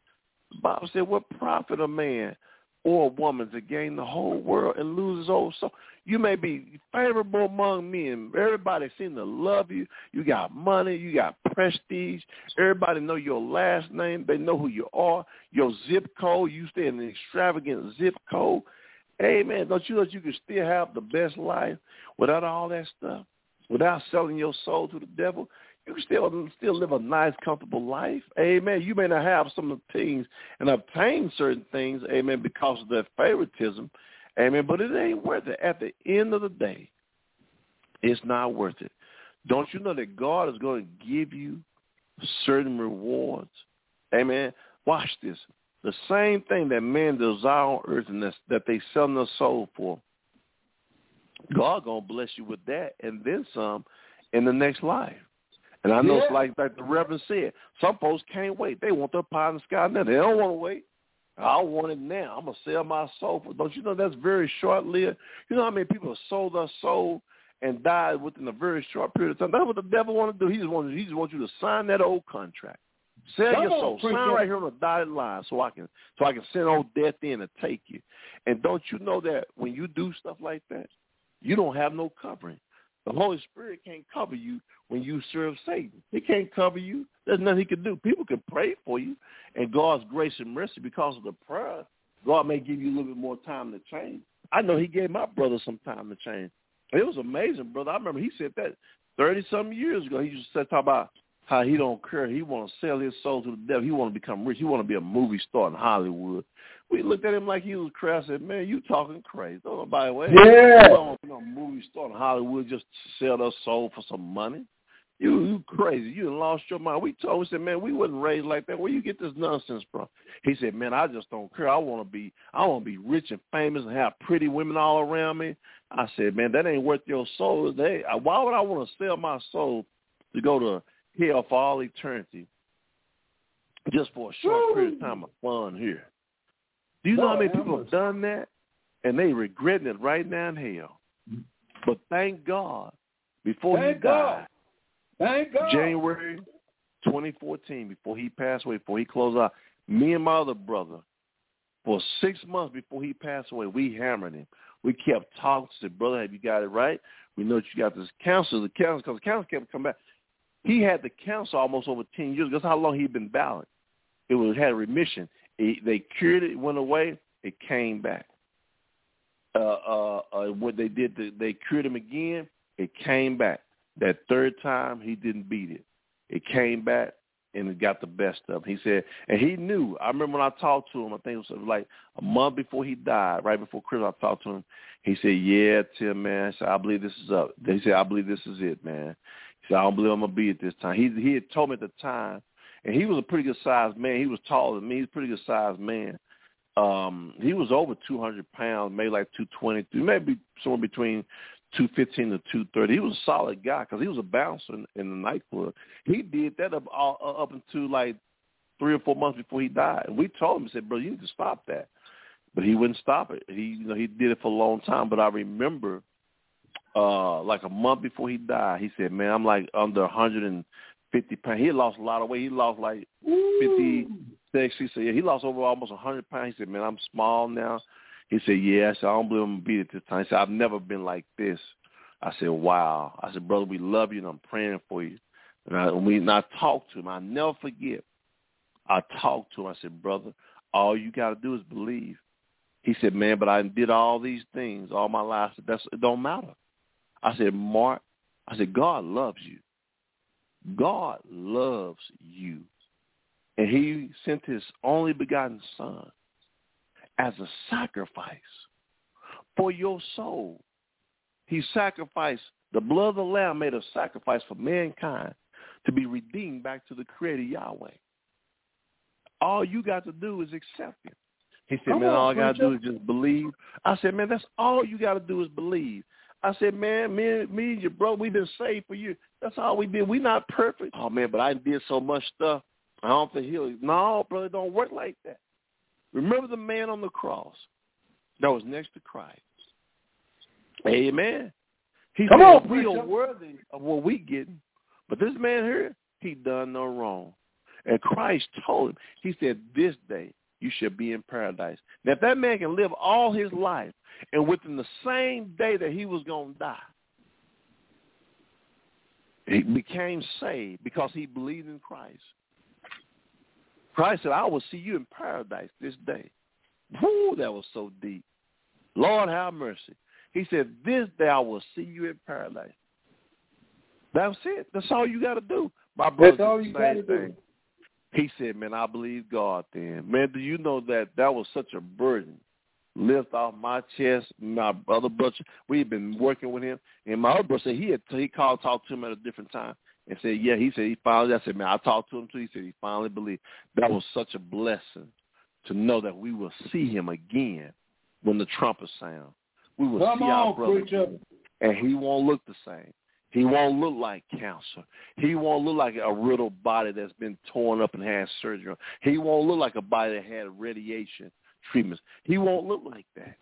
The Bible said, What profit a man or a woman to gain the whole world and lose his own soul? You may be favorable among men. Everybody seem to love you. You got money. You got prestige. Everybody know your last name. They know who you are. Your zip code. You stay in an extravagant zip code. Amen. Don't you know you can still have the best life without all that stuff? Without selling your soul to the devil? You still still live a nice, comfortable life. Amen. You may not have some of the things and obtain certain things, amen, because of that favoritism. Amen. But it ain't worth it. At the end of the day, it's not worth it. Don't you know that God is going to give you certain rewards? Amen. Watch this. The same thing that men desire on earth and that they sell their soul for, God gonna bless you with that and then some in the next life. And I know it's like like the Reverend said, some folks can't wait. They want their pie in the sky now. They don't want to wait. I want it now. I'm gonna sell my soul for. Don't you know that's very short lived? You know how many people have sold their soul and died within a very short period of time? That's what the devil want to do. He just wants he just wants you to sign that old contract. Sell Come your on, soul. Sign right here on the dotted line so I can so I can send old death in and take you. And don't you know that when you do stuff like that, you don't have no covering. The Holy Spirit can't cover you when you serve Satan. He can't cover you. There's nothing he can do. People can pray for you, and God's grace and mercy because of the prayer, God may give you a little bit more time to change. I know he gave my brother some time to change. It was amazing, brother. I remember he said that thirty some years ago. He used to talk about how he don't care. He want to sell his soul to the devil. He want to become rich. He want to be a movie star in Hollywood. We looked at him like he was crazy. Said, man, you talking crazy. Oh, don't nobody wait. Yeah. You don't a movie star in Hollywood just to sell their soul for some money. You you crazy. You lost your mind. We told him, we said, man, we wasn't raised like that. Where you get this nonsense from? He said, man, I just don't care. I want to be I want to be rich and famous and have pretty women all around me. I said, man, that ain't worth your soul. They, why would I want to sell my soul to go to hell for all eternity just for a short period of time of fun here? Do you know how many people have done that and they regretting it right now in hell? But thank God, before Thank he died, God. Thank God. January 2014, before he passed away, before he closed out, me and my other brother, for six months before he passed away, we hammered him. We kept talking. Said, "Brother, have you got it right? We know that you got this counsel. The counsel, because the counsel kept coming back. He had the counsel almost over ten years. That's how long he'd been battling. It was had remission. It, they cured it, went away. It came back. Uh, uh, uh, what they did, the, they cured him again. It came back. That third time, he didn't beat it. It came back and it got the best of him. He said, and he knew. I remember when I talked to him. I think it was like a month before he died, right before Christmas. I talked to him. He said, "Yeah, Tim, man. I said, I believe this is up." He said, "I believe this is it, man." He said, "I don't believe I'm gonna be it this time." He he had told me at the time, and he was a pretty good sized man. He was taller than me. He's a pretty good sized man. Um, he was over 200 pounds, maybe like 220, maybe somewhere between 215 to 230. He was a solid guy because he was a bouncer in, in the nightclub. He did that up all, up until like three or four months before he died. And we told him, said, bro, you need to stop that. But he wouldn't stop it. He, you know, he did it for a long time. But I remember, uh, like a month before he died, he said, man, I'm like under 150 pounds. He lost a lot of weight. He lost like 50, 60. So yeah, he lost over almost a 100 pounds. He said, man, I'm small now. He said, yeah. I said, I don't believe I'm going to beat it this time. He said, I've never been like this. I said, wow. I said, brother, we love you and I'm praying for you. And I, when we, and I talked to him. I never forget. I talked to him. I said, brother, all you got to do is believe. He said, man, but I did all these things all my life. That's it don't matter. I said, Mark, I said, God loves you. God loves you. And he sent his only begotten son as a sacrifice for your soul. He sacrificed the blood of the lamb made a sacrifice for mankind to be redeemed back to the creator Yahweh. All you got to do is accept it. He said, Come man, on, all I got to do is just believe. I said, man, that's all you got to do is believe. I said, man, me, me and your brother, we've been saved for you. That's all we did. We not perfect. Oh, man, but I did so much stuff. I don't think he'll. No, brother, don't work like that. Remember the man on the cross that was next to Christ. Amen. He Come said, on, we are preacher. worthy of what we getting. But this man here, he done no wrong. And Christ told him, he said, this day you shall be in paradise. Now, if that man can live all his life, and within the same day that he was going to die, he became saved because he believed in Christ. Christ said, I will see you in paradise this day. Whoo, that was so deep. Lord, have mercy. He said, this day I will see you in paradise. That's it. That's all you got to do. My brother, That's all you got to do. He said, man, I believe God then. Man, do you know that that was such a burden? Lift off my chest. My other brother, we've been working with him. And my other brother said he had he called, talked to him at a different time and said, yeah, he said he finally, I said, man, I talked to him too. He said he finally believed. That was such a blessing to know that we will see him again when the trumpet sound. We will Come see our on, brother preacher. and he won't look the same. He won't look like cancer. He won't look like a riddled body that's been torn up and had surgery. He won't look like a body that had radiation treatments. He won't look like that.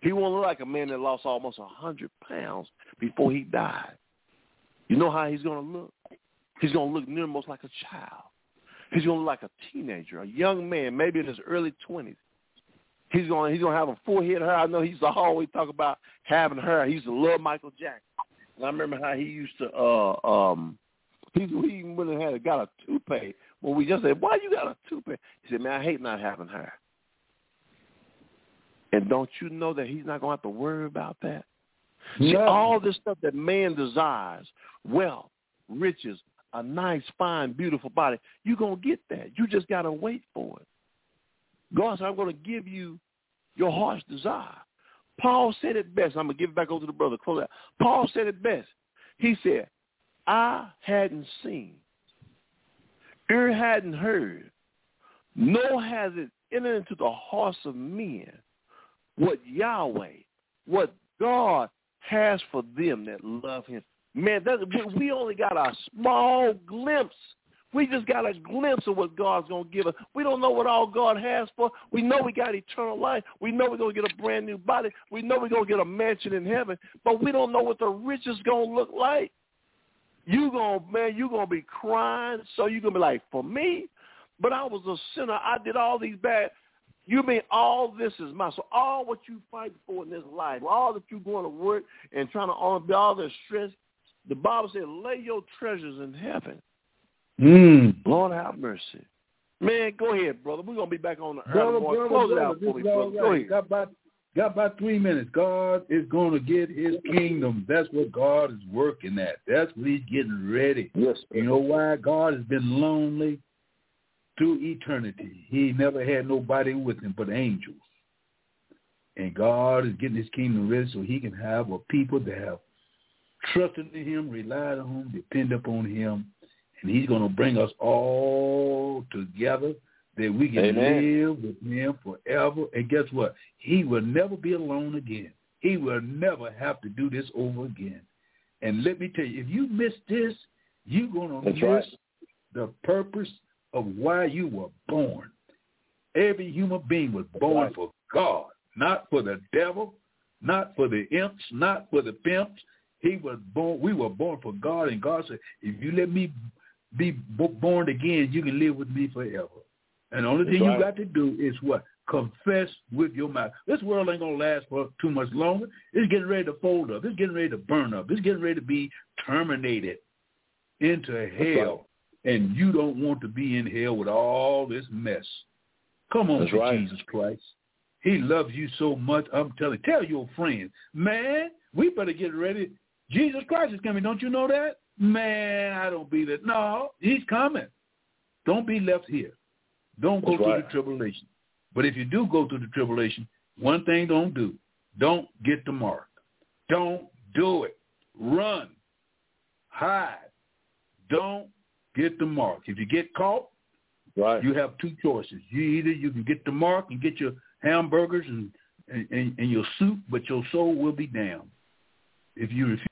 He won't look like a man that lost almost a hundred pounds before he died. You know how he's going to look? He's going to look near most like a child. He's going to look like a teenager, a young man, maybe in his early twenties. He's going. He's going to have a full head of hair. I know he used to always talk about having hair. He used to love Michael Jackson. I remember how he used to. uh um He he even went and had got a toupee. When we just said, "Why you got a toupee?" He said, "Man, I hate not having hair." And don't you know that he's not going to have to worry about that? See, all this stuff that man desires, wealth, riches, a nice, fine, beautiful body, you're going to get that. You just got to wait for it. God said, I'm going to give you your heart's desire. Paul said it best. I'm going to give it back over to the brother. Close out. Paul said it best. He said, I hadn't seen, ear hadn't heard, nor has it entered into the hearts of men what Yahweh, what God has for them that love him. Man, that, we- we only got a small glimpse. We just got a glimpse of what God's going to give us. We don't know what all God has for. us. We know we got eternal life. We know we're going to get a brand new body. We know we're going to get a mansion in heaven. But we don't know what the riches going to look like. You going to, man, you're going to be crying. So you're going to be like, for me? But I was a sinner. I did all these bad. You mean all this is mine? So all what you fight for in this life, all that you're going to work and trying to all the stress, the Bible said, lay your treasures in heaven. Mm. Lord have mercy. Man, go ahead, brother. We're going to be back on the Brother, brother, Close it out for me, brother. Go ahead. Got about, got about three minutes. God is going to get his kingdom. That's what God is working at. That's what he's getting ready. Yes, You know why? God has been lonely through eternity. He never had nobody with him but angels. And God is getting his kingdom ready so he can have a people that have trusted in him, relied on him, depend upon him. And he's going to bring us all together that we can Amen. live with him forever. And guess what? He will never be alone again. He will never have to do this over again. And let me tell you, if you miss this, you're going to That's miss right. the purpose of why you were born. Every human being was born right. for God, not for the devil, not for the imps, not for the pimps. He was born. We were born for God, and God said, "If you let me be born again, you can live with me forever." And the only thing right. you got to do is what? Confess with your mouth. This world ain't gonna last for too much longer. It's getting ready to fold up. It's getting ready to burn up. It's getting ready to be terminated into hell. And you don't want to be in hell with all this mess. Come on to right. Jesus Christ. He loves you so much. I'm telling. You, tell your friends, man. We better get ready. Jesus Christ is coming. Don't you know that? Man, I don't be that. No, he's coming. Don't be left here. Don't go That's through right. the tribulation. But if you do go through the tribulation, one thing don't do. Don't get the mark. Don't do it. Run. Hide. Don't get the mark. If you get caught, Right. you have two choices. You either you can get the mark and get your hamburgers and and, and, and your soup, but your soul will be damned. If you refuse